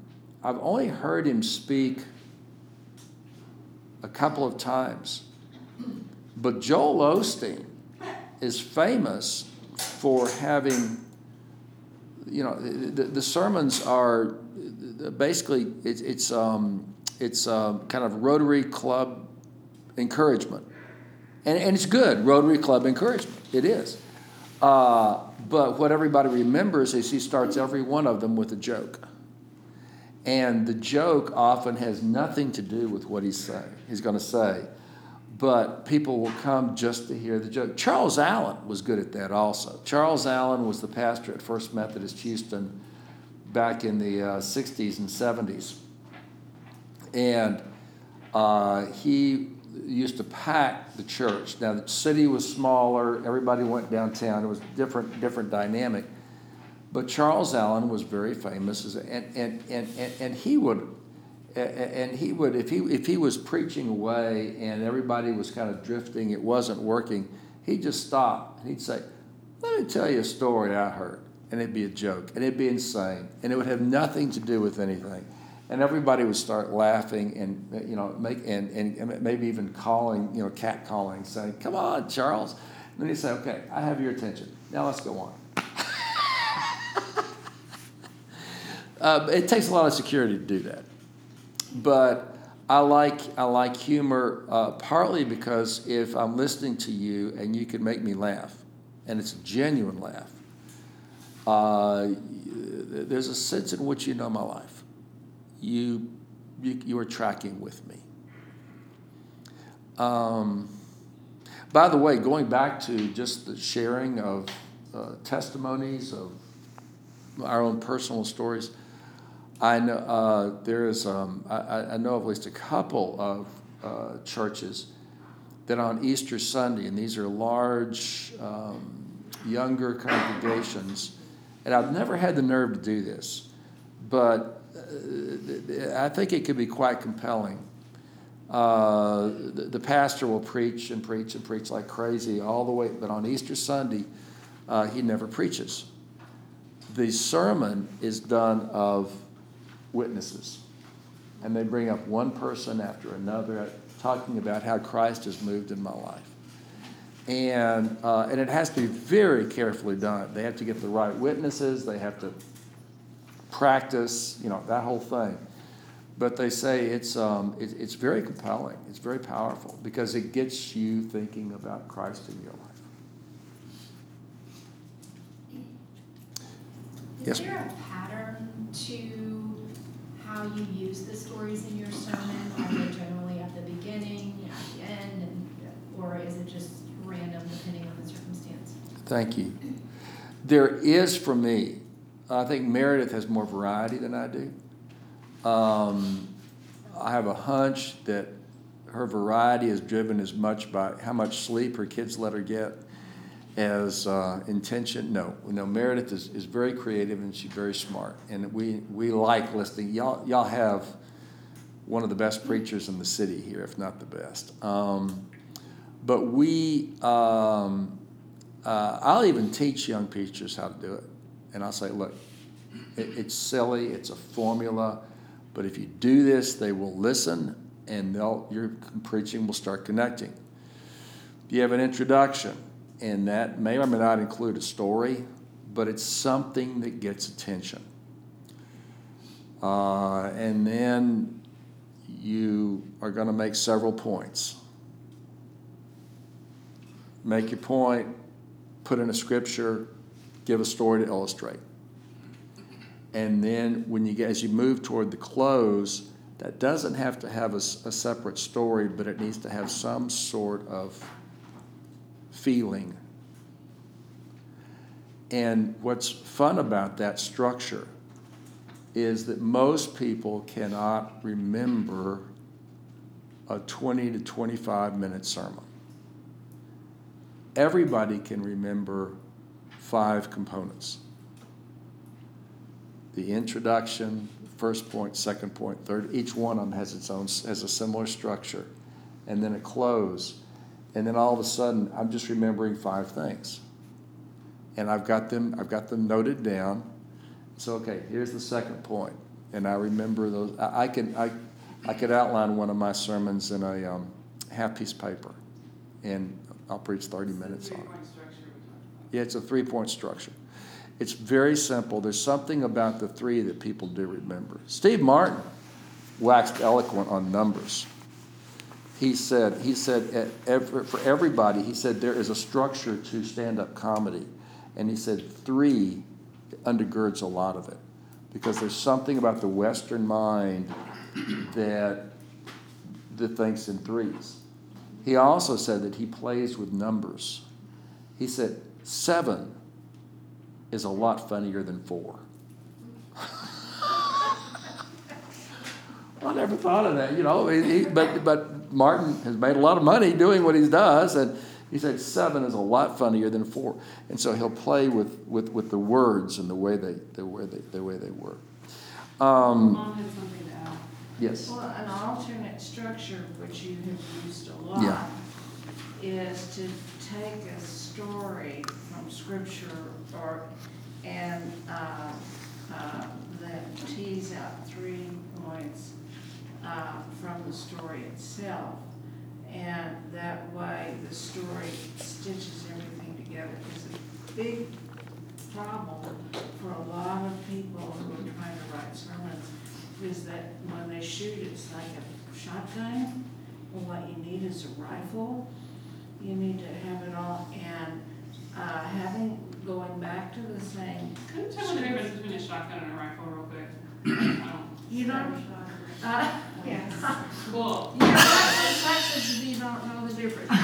I've only heard him speak a couple of times, but Joel Osteen is famous for having. You know, the, the sermons are basically it's it's um, it's um, kind of Rotary Club encouragement. And, and it's good, Rotary Club encouragement. It is. Uh, but what everybody remembers is he starts every one of them with a joke. And the joke often has nothing to do with what he's saying, he's going to say. But people will come just to hear the joke. Charles Allen was good at that also. Charles Allen was the pastor at First Methodist Houston back in the uh, 60s and 70s. And uh, he used to pack the church. Now the city was smaller, everybody went downtown. It was different, different dynamic. But Charles Allen was very famous, and, and, and, and he would, and he would, if he if he was preaching away and everybody was kind of drifting, it wasn't working, he'd just stop and he'd say, "Let me tell you a story I heard," and it'd be a joke, and it'd be insane, and it would have nothing to do with anything. And everybody would start laughing and you know make and, and maybe even calling you know cat calling saying come on charles. And then he'd say okay i have your attention. Now let's go on. Uh, it takes a lot of security to do that but i like i like humor uh, partly because if i'm listening to you and you can make me laugh and it's a genuine laugh uh, there's a sense in which you know my life you, you, you are tracking with me. Um, by the way, going back to just the sharing of uh, testimonies of our own personal stories, I know uh, there is um, I, I, know of at least a couple of uh, churches that on Easter Sunday, and these are large, um, younger congregations, and I've never had the nerve to do this, but I think it could be quite compelling. Uh, the, the, pastor will preach and preach and preach like crazy all the way, but on Easter Sunday, uh, he never preaches. The sermon is done of witnesses, and they bring up one person after another, talking about how Christ has moved in my life. And, uh, and it has to be very carefully done. They have to get the right witnesses, they have to practice, you know, that whole thing. But they say it's, um, it, it's very compelling, it's very powerful because it gets you thinking about Christ in your life. Is there a pattern to how you use the stories in your sermon? Are they generally at the beginning, at the end, and, or is it just random depending on the circumstance? Thank you. There is for me I think Meredith has more variety than I do. Um, I have a hunch that her variety is driven as much by how much sleep her kids let her get as uh, intention. No, no. Meredith is, is very creative and she's very smart, and we we like listening. Y'all y'all have one of the best preachers in the city here, if not the best. Um, but we, um, uh, I'll even teach young preachers how to do it. And I'll say, look, it, it's silly, it's a formula, but if you do this, they will listen and they'll, your preaching will start connecting. You have an introduction, and that may or may not include a story, but it's something that gets attention. Uh, and then you are going to make several points. Make your point, put in a scripture, give a story to illustrate. And then when you get, as you move toward the close, that doesn't have to have a separate story, but it needs to have some sort of feeling. And what's fun about that structure is that most people cannot remember a 20 to 25 minute sermon. Everybody can remember five components the introduction, first point, second point, third. Each one of them has its own, has a similar structure. And then a close. And then all of a sudden, I'm just remembering five things. And I've got them, I've got them noted down. So, okay, here's the second. And I remember those. I, I can, I, I could outline one of my sermons in a um, half piece paper. And I'll preach 30 minutes on it. Yeah, it's a three point structure. It's very simple. There's something about the three that people do remember. Steve Martin waxed eloquent on numbers. He said, he said, for everybody, he said there is a structure to stand up comedy. And he said three undergirds a lot of it. Because there's something about the Western mind that, that thinks in threes. He also said that he plays with numbers. He said, seven is a lot funnier than four. I never thought of that, you know. He, but but Martin has made a lot of money doing what he does, and he said seven is a lot funnier than four, and so he'll play with, with, with the words and the way they the way they the way they work. Um, Mom had something to add. yes. Well, an alternate structure, which you have used a Yeah. lot, is to take a story from scripture or, and, uh, uh, then tease out three points, uh, from the story itself. And that way, the story stitches everything together, It's a big problem for a lot of people who are trying to write sermons is that when they shoot, it's like a shotgun. Well, what you need is a rifle. You need to have it all, and, uh, having, going back to the same, Can you tell me the difference between a shotgun and a rifle real quick? I don't. you know, uh, Yes. Cool. Yeah, that's such as you don't know the difference. A,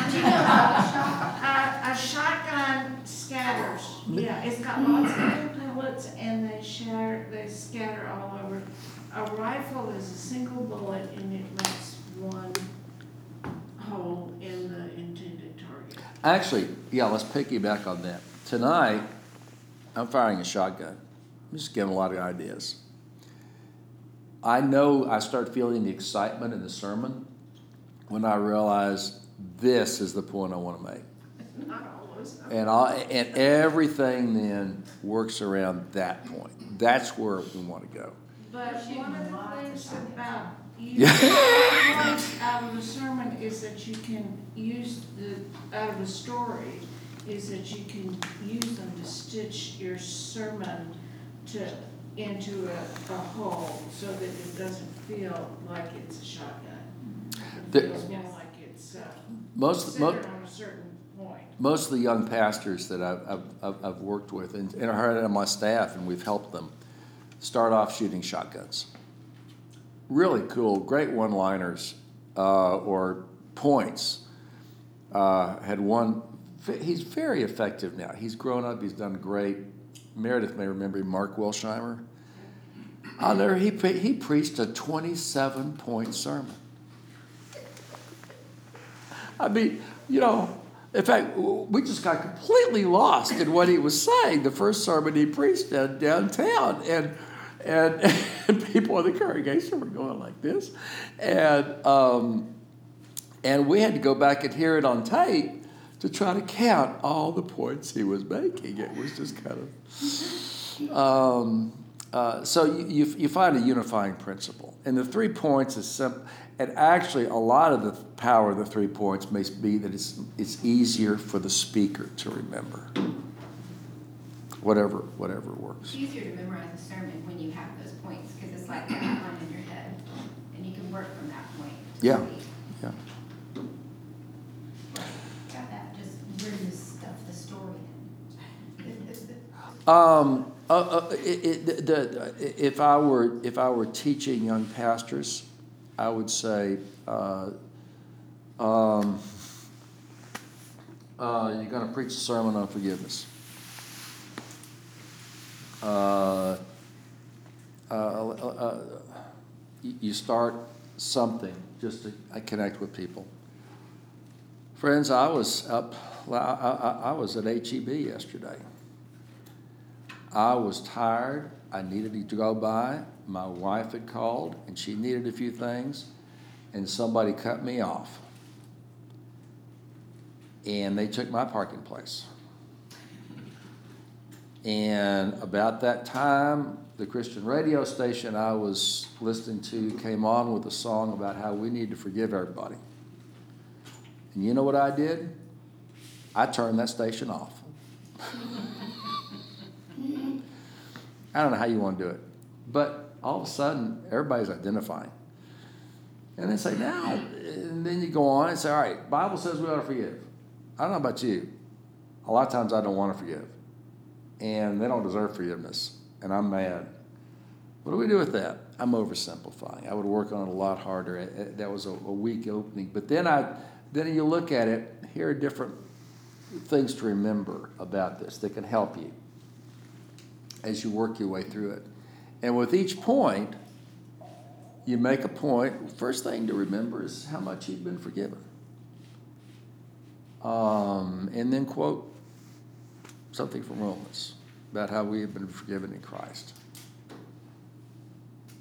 a shotgun scatters, yeah, it's got lots of little pellets and they shatter, they scatter all over. A rifle is a single bullet and it makes one hole in the intended target. Actually, yeah, let's piggyback on that. Tonight, I'm firing a shotgun. I'm just giving a lot of ideas. I know I start feeling the excitement in the sermon when I realize this is the point I want to make. Not always. And, I, and everything then works around that point. That's where we want to go. But Shooting one of the things about Yeah. using points out of a sermon is that you can use the, out of a story, is that you can use them to stitch your sermon to, into a, a whole, so that it doesn't feel like it's a shotgun. It The- feels more like it's, uh, Most, most, on a certain point. most of the young pastors that I've, I've- I've, worked with and, and are on my staff and we've helped them start off shooting shotguns. Really cool, great one-liners uh, or points. Uh, had one. He's very effective now. He's grown up. He's done great. Meredith may remember Mark Wilsheimer. I'll never. He pre- he preached a twenty-seven point sermon. I mean, you know, in fact, we just got completely lost in what he was saying. The first sermon he preached down, downtown, and and, and people in the congregation were going like this, and um, and we had to go back and hear it on tape to try to count all the points he was making. It was just kind of. Um, uh, so you, you, you find a unifying principle. And the three points is simple. And actually, a lot of the power of the three points may be that it's, it's easier for the speaker to remember. Whatever, whatever works. It's easier to memorize a sermon when you have those points, because it's like an outline in your head, and you can work from that great. Yeah. Got that, just where you stuff the story in. Um, uh, uh, it, it, the, if I were, if I were teaching young pastors, I would say, uh, um, uh, you're gonna preach a sermon on forgiveness. Uh, uh, you start something just to connect with people. Friends, I was up, I, I, I was at HEB yesterday. I was tired. I needed to go by. My wife had called and she needed a few things, and somebody cut me off. And they took my parking place. And about that time, the Christian radio station I was listening to came on with a song about how we need to forgive everybody. And you know what I did? I turned that station off. I don't know how you want to do it. But all of a sudden, everybody's identifying. And they say, now, and then you go on and say, all right, Bible says we ought to forgive. I don't know about you. A lot of times I don't want to forgive. And they don't deserve forgiveness. And I'm mad. What do we do with that? I'm oversimplifying. I would work on it a lot harder. That was a, a weak opening. But then I, then you look at it, here are different things to remember about this that can help you as you work your way through it. And with each point, you make a point. First thing to remember is how much you've been forgiven. Um, and then quote something from Romans about how we have been forgiven in Christ.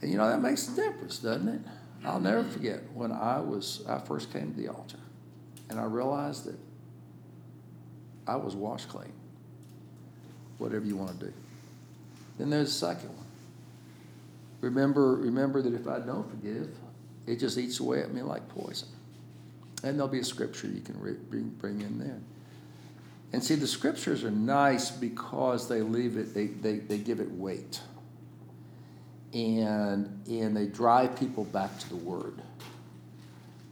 And you know, that makes a difference, doesn't it? I'll never forget when I was I first came to the altar and I realized that I was washed clean. Whatever you want to do. Then there's the second one. Remember, remember that if I don't forgive, it just eats away at me like poison. And there'll be a scripture you can re- bring, bring in there. And see, the scriptures are nice because they leave it, they, they, they give it weight. And, and they drive people back to the Word.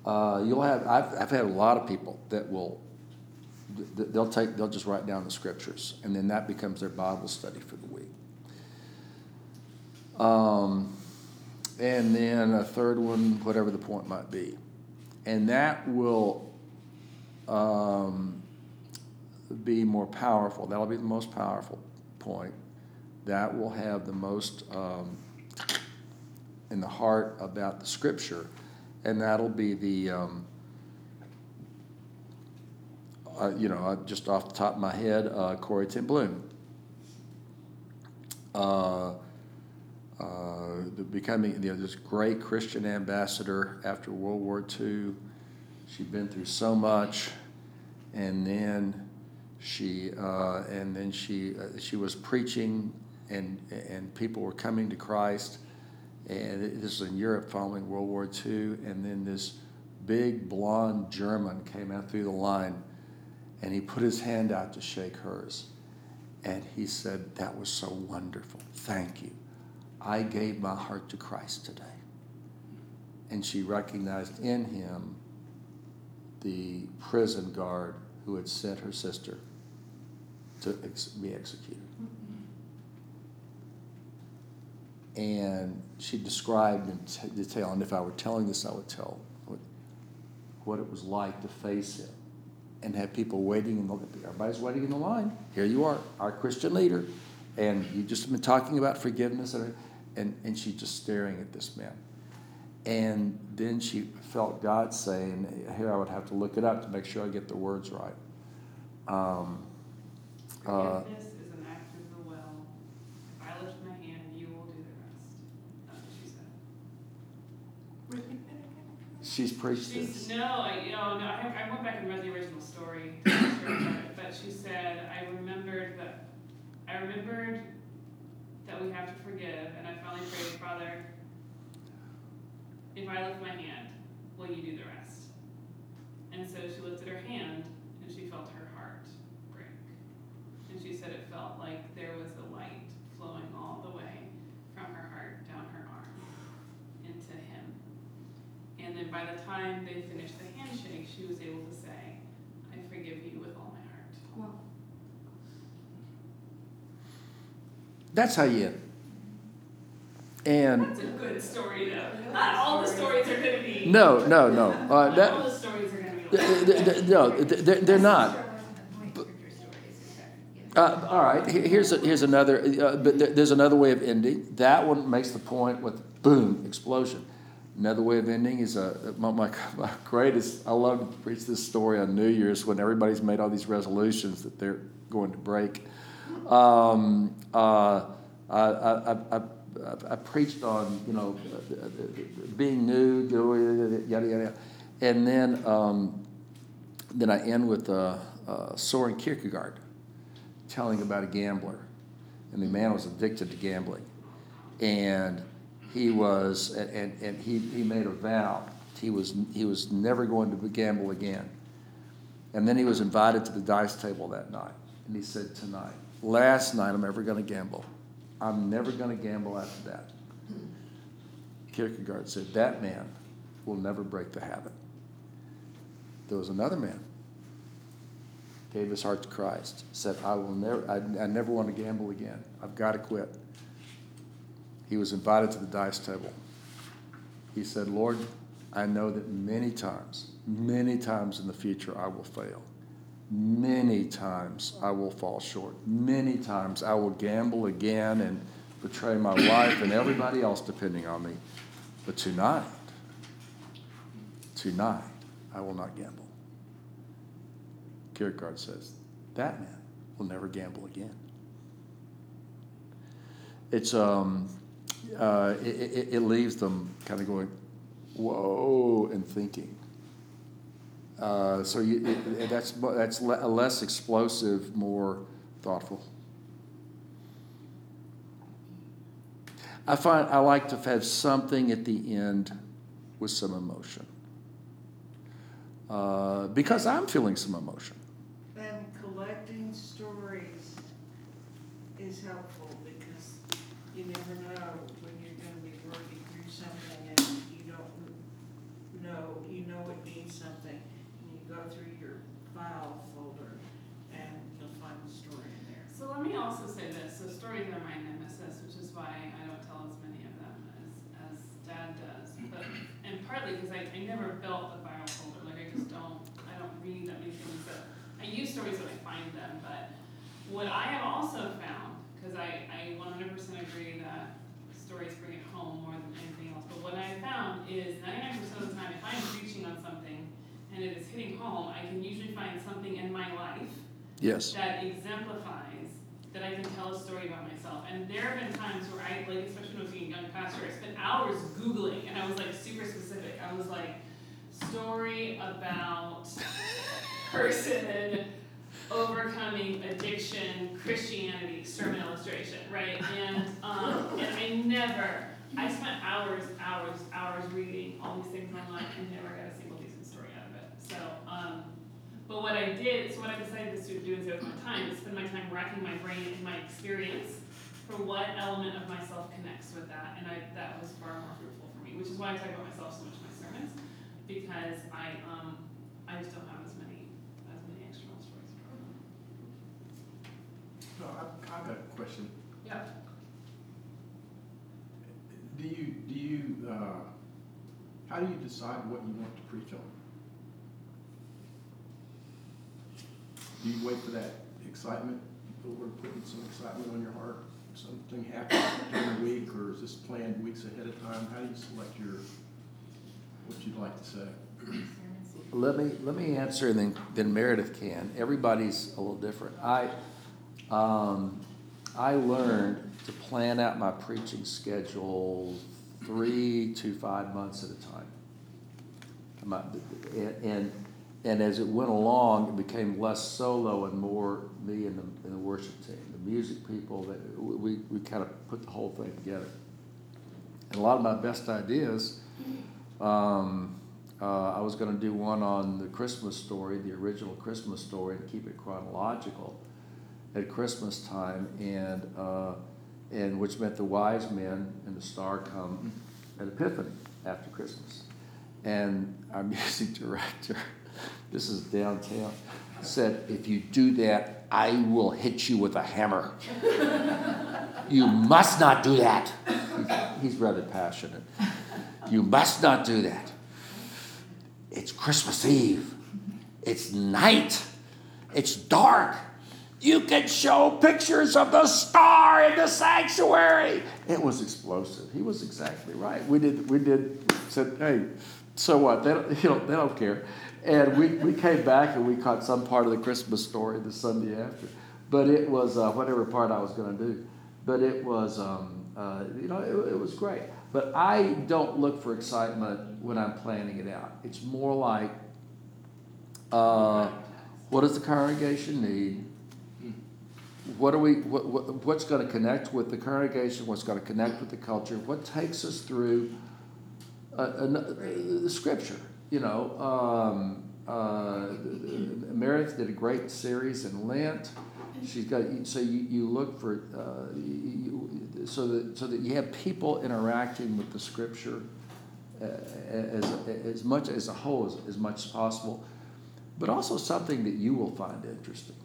Uh, you'll have, I've, I've had a lot of people that will, they'll take, they'll just write down the scriptures, and then that becomes their Bible study for the week. Um, and then a third one, whatever the point might be. And that will um, be more powerful. That'll be the most powerful point. That will have the most um, in the heart about the scripture. And that'll be the, um, uh, you know, uh, just off the top of my head, uh, Corrie ten Boom. Uh, uh, becoming you know, this great Christian ambassador after World War II. She'd been through so much, and then she and uh, then she she was preaching, and and people were coming to Christ. And this was in Europe following World War II, and then this big blonde German came out through the line, and he put his hand out to shake hers, and he said, "That was so wonderful. Thank you." I gave my heart to Christ today. And she recognized in him the prison guard who had sent her sister to ex- be executed. And she described in t- detail, and if I were telling this, I would tell what, what it was like to face him and have people waiting in the everybody's waiting in the line. Here you are, our Christian leader, and you've just been talking about forgiveness and and, and she's just staring at this man. And then she felt God saying, here I would have to look it up to make sure I get the words right. Um, uh, Forgiveness is an act of the will. If I lift my hand, you will do the rest. That's what she said. she's preached She's, this. no, I, you know, no, I, I went back and read the original story, sure about it, but she said, I remembered that, I remembered that we have to forgive, and I finally prayed, Father, if I lift my hand, will you do the rest? And so she lifted her hand, and she felt her heart break. And she said it felt like there was a light flowing all the way from her heart down her arm into him. And then by the time they finished the handshake, she was able to say, I forgive you with all my heart. Well, That's how you end. And That's a good story, though. Not all the stories are going to be. no, no, no. Uh, Not all the stories are going to be. like th- th- no, th- th- they're not. Sure wasn't the point of your stories, is that- yeah. Uh, all right, here's, a, here's another, uh, but there's another way of ending. That one makes the point with boom, explosion. Another way of ending is a, my, my, my greatest, I love to preach this story on New Year's when everybody's made all these resolutions that they're going to break. Um, uh, I, I, I, I, preached on, you know, being new, yada, yada, yada. And then, um, then I end with uh, uh, Soren Kierkegaard telling about a gambler, and the man was addicted to gambling, and he was, and, and he, he made a vow. He was he was never going to gamble again, and then he was invited to the dice table that night, and he said, "Tonight, last night, I'm ever going to gamble. I'm never going to gamble after that." Kierkegaard said, "That man will never break the habit." There was another man gave his heart to Christ, said, I will never, I, I never want to gamble again. I've got to quit. He was invited to the dice table. He said, Lord, I know that many times, many times in the future I will fail. Many times I will fall short. Many times I will gamble again and betray my wife and everybody else depending on me. But tonight, tonight, I will not gamble. Kierkegaard says, that man will never gamble again. It's, um, uh, it, it, it leaves them kind of going, whoa, and thinking. Uh, so you, it, that's, that's le- less explosive, more thoughtful. I find I like to have something at the end with some emotion. Uh, because I'm feeling some emotion. And collecting stories is helpful because you never know when you're gonna be working through something and you don't know, you know it means something. And you go through your file folder and you'll find the story in there. So let me also say this, so stories are my nemesis, which is why I don't tell as many of them as, as dad does. But, and partly because I, I never built a file folder, like I just don't, I don't read that many things that, I use stories when I find them, but what I have also found, because I, I one hundred percent agree that stories bring it home more than anything else, but what I found is ninety-nine percent of the time, if I'm preaching on something and it is hitting home, I can usually find something in my life Yes. that exemplifies that I can tell a story about myself. And there have been times where I, like, especially when I was being a young pastor, I spent hours Googling and I was like super specific. I was like, story about person overcoming addiction, Christianity, sermon illustration, right? And, um, and I never, I spent hours, hours, hours reading all these things online and never got a single decent story out of it. So, um, but what I did, so what I decided to do instead of my time is spend my time racking my brain and my experience for what element of myself connects with that, and I, that was far more fruitful for me, which is why I talk about myself so much in my sermons, because I, um, I just don't have as many, as many external stories to draw from. No, I've, I've got a question. Yeah. Do you, do you, uh, how do you decide what you want to preach on? Do you wait for that excitement? The Lord putting some excitement on your heart? Something happens during the week, or is this planned weeks ahead of time? How do you select your, what you'd like to say? Let me let me answer, and then then Meredith can. Everybody's a little different. I um, I learned to plan out my preaching schedule three to five months at a time. And, and and as it went along, it became less solo and more me and the, and the worship team, the music people. That we we kind of put the whole thing together. And a lot of my best ideas. Um, uh, I was going to do one on the Christmas story, the original Christmas story, and keep it chronological at Christmas time, and uh, and which meant the wise men and the star come at Epiphany after Christmas, And our music director, this is downtown, said, if you do that, I will hit you with a hammer. you must not do that. He's rather passionate. You must not do that. It's Christmas Eve. It's night. It's dark. You can show pictures of the star in the sanctuary. It was explosive. He was exactly right. We did, we did, said, hey, so what? They don't, you know, they don't care. And we, we came back and we caught some part of the Christmas story the Sunday after. But it was uh, whatever part I was going to do. But it was, um, uh, you know, it, it was great. But I don't look for excitement when I'm planning it out. It's more like, uh, what does the congregation need? What are we? What, what, what's going to connect with the congregation? What's going to connect with the culture? What takes us through the scripture? You know, um, uh, Meredith did a great series in Lent. She's got so you, you look for uh, you, so that so that you have people interacting with the scripture uh, as as much as a whole as, as much as possible, but also something that you will find interesting.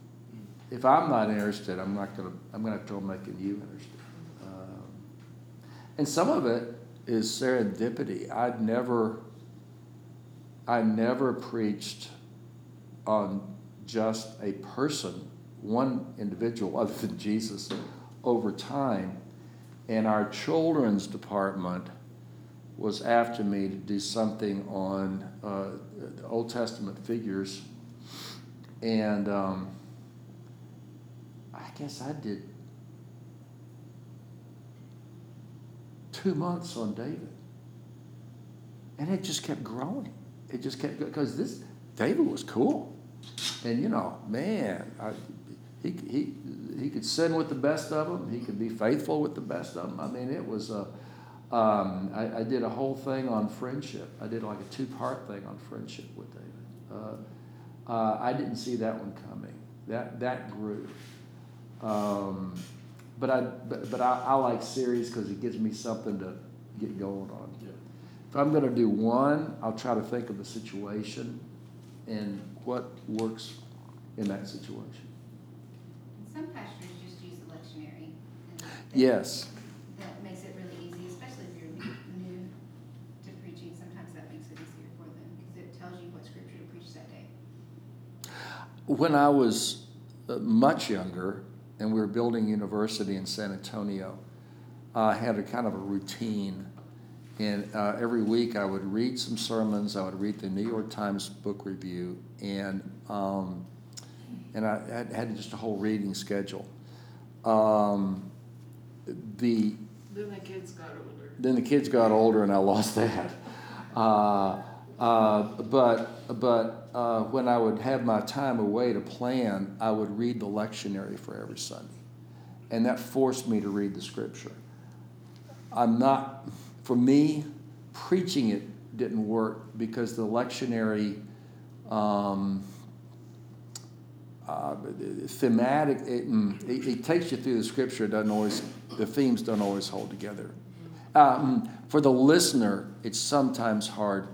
If I'm not interested, I'm not gonna I'm gonna have trouble making you interested. Um, and some of it is serendipity. I'd never I never preached on just a person, one individual other than Jesus, over time. And our children's department was after me to do something on uh, Old Testament figures. And um, I guess I did two months on David. And it just kept growing it just kept going because this David was cool, and you know, man, I, he he he could sin with the best of them. He could be faithful with the best of them. I mean, it was a. Um, I, I, did a whole thing on friendship. I did like a two-part thing on friendship with David. Uh, uh, I didn't see that one coming. That that grew. Um, but I but, but I, I like series because it gives me something to get going on. If I'm going to do one, I'll try to think of the situation and what works in that situation. Some pastors just use the lectionary. Yes. That makes it really easy, especially if you're new, new to preaching. Sometimes that makes it easier for them because it tells you what scripture to preach that day. When I was uh, much younger and we were building university in San Antonio, I had a kind of a routine and uh, every week I would read some sermons. I would read the New York Times book review, and um, and I had, had, just a whole reading schedule. Um, the then the kids got older. Then the kids got older, and I lost that. Uh, uh, but but uh, when I would have my time away to plan, I would read the lectionary for every Sunday, and that forced me to read the scripture. I'm not for me, preaching it didn't work because the lectionary um, uh, thematic it, mm, it, it, takes you through the scripture it doesn't always the themes don't always hold together. Um, for the listener it's sometimes hard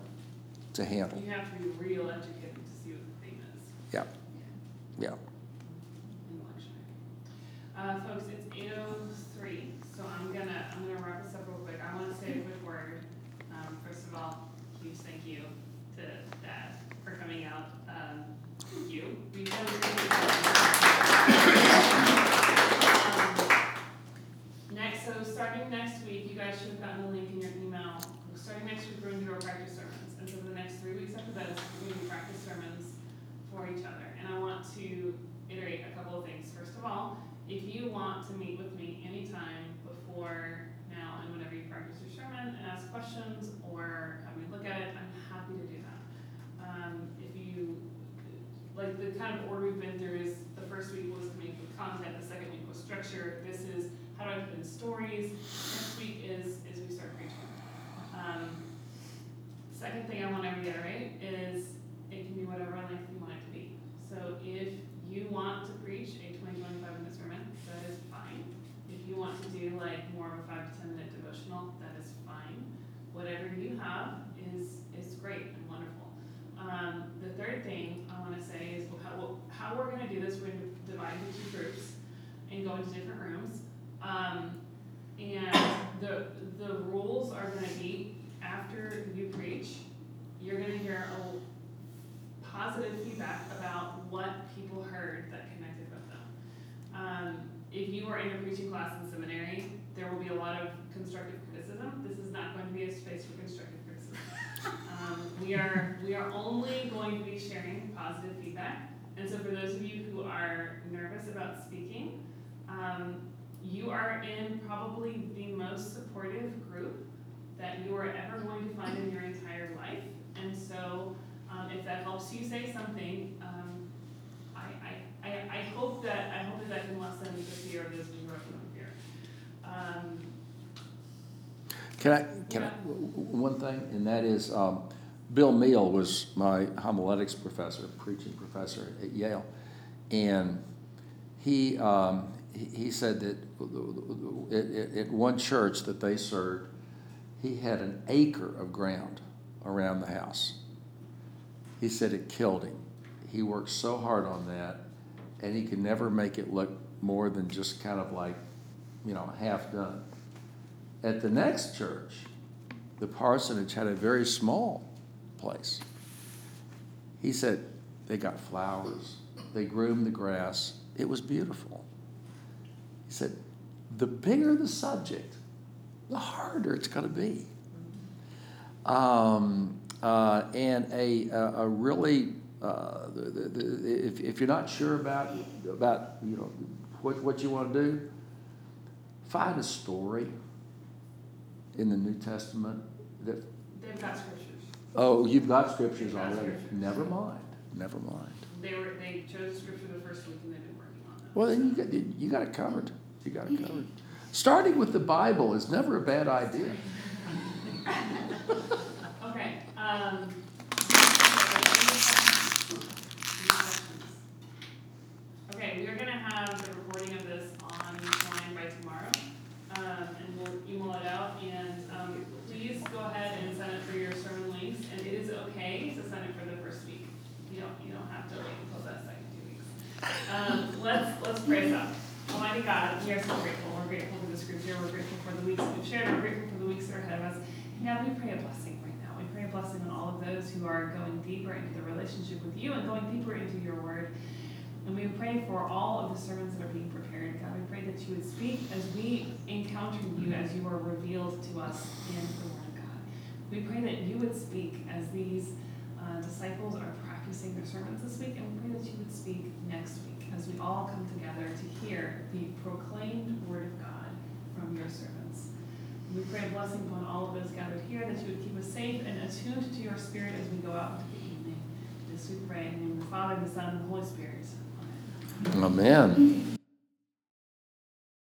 to handle. You have to be real educated to see what the theme is. Yeah. Yeah uh, folks it's 803 so i'm gonna i'm gonna wrap this up real quick. I want to say a quick word um, first of all huge thank you to dad for coming out um, thank you. We've done really um, next so starting next week you guys should have gotten the link in your email. Starting next week we're to do our practice sermons. And so for the next three weeks after that we're to do practice sermons for each other. And i want to iterate a couple of things. First of all if you want to meet with me anytime before now and whenever you practice your sermon and ask questions or have me look at it, I'm happy to do that. Um, if you, like the kind of order we've been through is the first week was with content, the second week was structure, this is how do I put in stories, next week is, is we start preaching. Um, second thing I want to reiterate is it can be whatever length you want it to be. So if you want to preach a want to do like more of a five to ten minute devotional, that is fine. Whatever you have is is great and wonderful. Um, the third thing I want to say is how, how we're going to do this. We're going to divide into groups and go into different rooms. Um, and the the rules are going to be after you preach, you're going to hear a positive feedback about what people heard that connected with them. Um, if you are in a preaching class in seminary, there will be a lot of constructive criticism. This is not going to be a space for constructive criticism. Um, we are, we are only going to be sharing positive feedback. And so for those of you who are nervous about speaking, um, you are in probably the most supportive group that you are ever going to find in your entire life. And so, um, if that helps you say something, I, I, hope that, I hope that that can lessen the fear of those who are feeling fear. Um, Can I, can I, w- w- one thing, and that is, um, Bill Muehl was my homiletics professor, preaching professor at Yale. And he, um, he, he said that at, at, at one church that they served, he had an acre of ground around the house. He said it killed him. He worked so hard on that, and he could never make it look more than just kind of like, you know, half done. At the next church, the parsonage had a very small place. He said they got flowers, they groomed the grass, it was beautiful. He said, the bigger the subject, the harder it's going to be. Um, uh, and a, a, a really, uh, the, the, the, if, if you're not sure about, about you know, what, what you want to do, find a story in the New Testament that, they've got scriptures. oh, you've got scriptures got already. scriptures. Never mind, never mind. They were, they chose scripture the first week and they've been working on. Well, then you got, you got it covered. You got it covered. Starting with the Bible is never a bad idea. Okay, um. Okay, we are gonna have the recording of this online by tomorrow, um, and we'll email it out, and, um, please go ahead and send it for your sermon links, and it is okay to send it for the first week. You don't, you don't have to wait until that second two weeks. Um, let's, let's pray out. Almighty God, we are so grateful, we're grateful for this group here, we're grateful for the weeks that we've shared, we're grateful for the weeks that are ahead of us. And God, we pray a blessing right now, we pray a blessing on all of those who are going deeper into the relationship with you and going deeper into your word. And we pray for all of the sermons that are being prepared. God, we pray that you would speak as we encounter you, as you are revealed to us in the Word of God. We pray that you would speak as these uh, disciples are practicing their sermons this week, and we pray that you would speak next week as we all come together to hear the proclaimed Word of God from your servants. We pray a blessing upon all of those gathered here, that you would keep us safe and attuned to your Spirit as we go out into the evening. This we pray in the name of the Father, and the Son, and the Holy Spirit. Amen.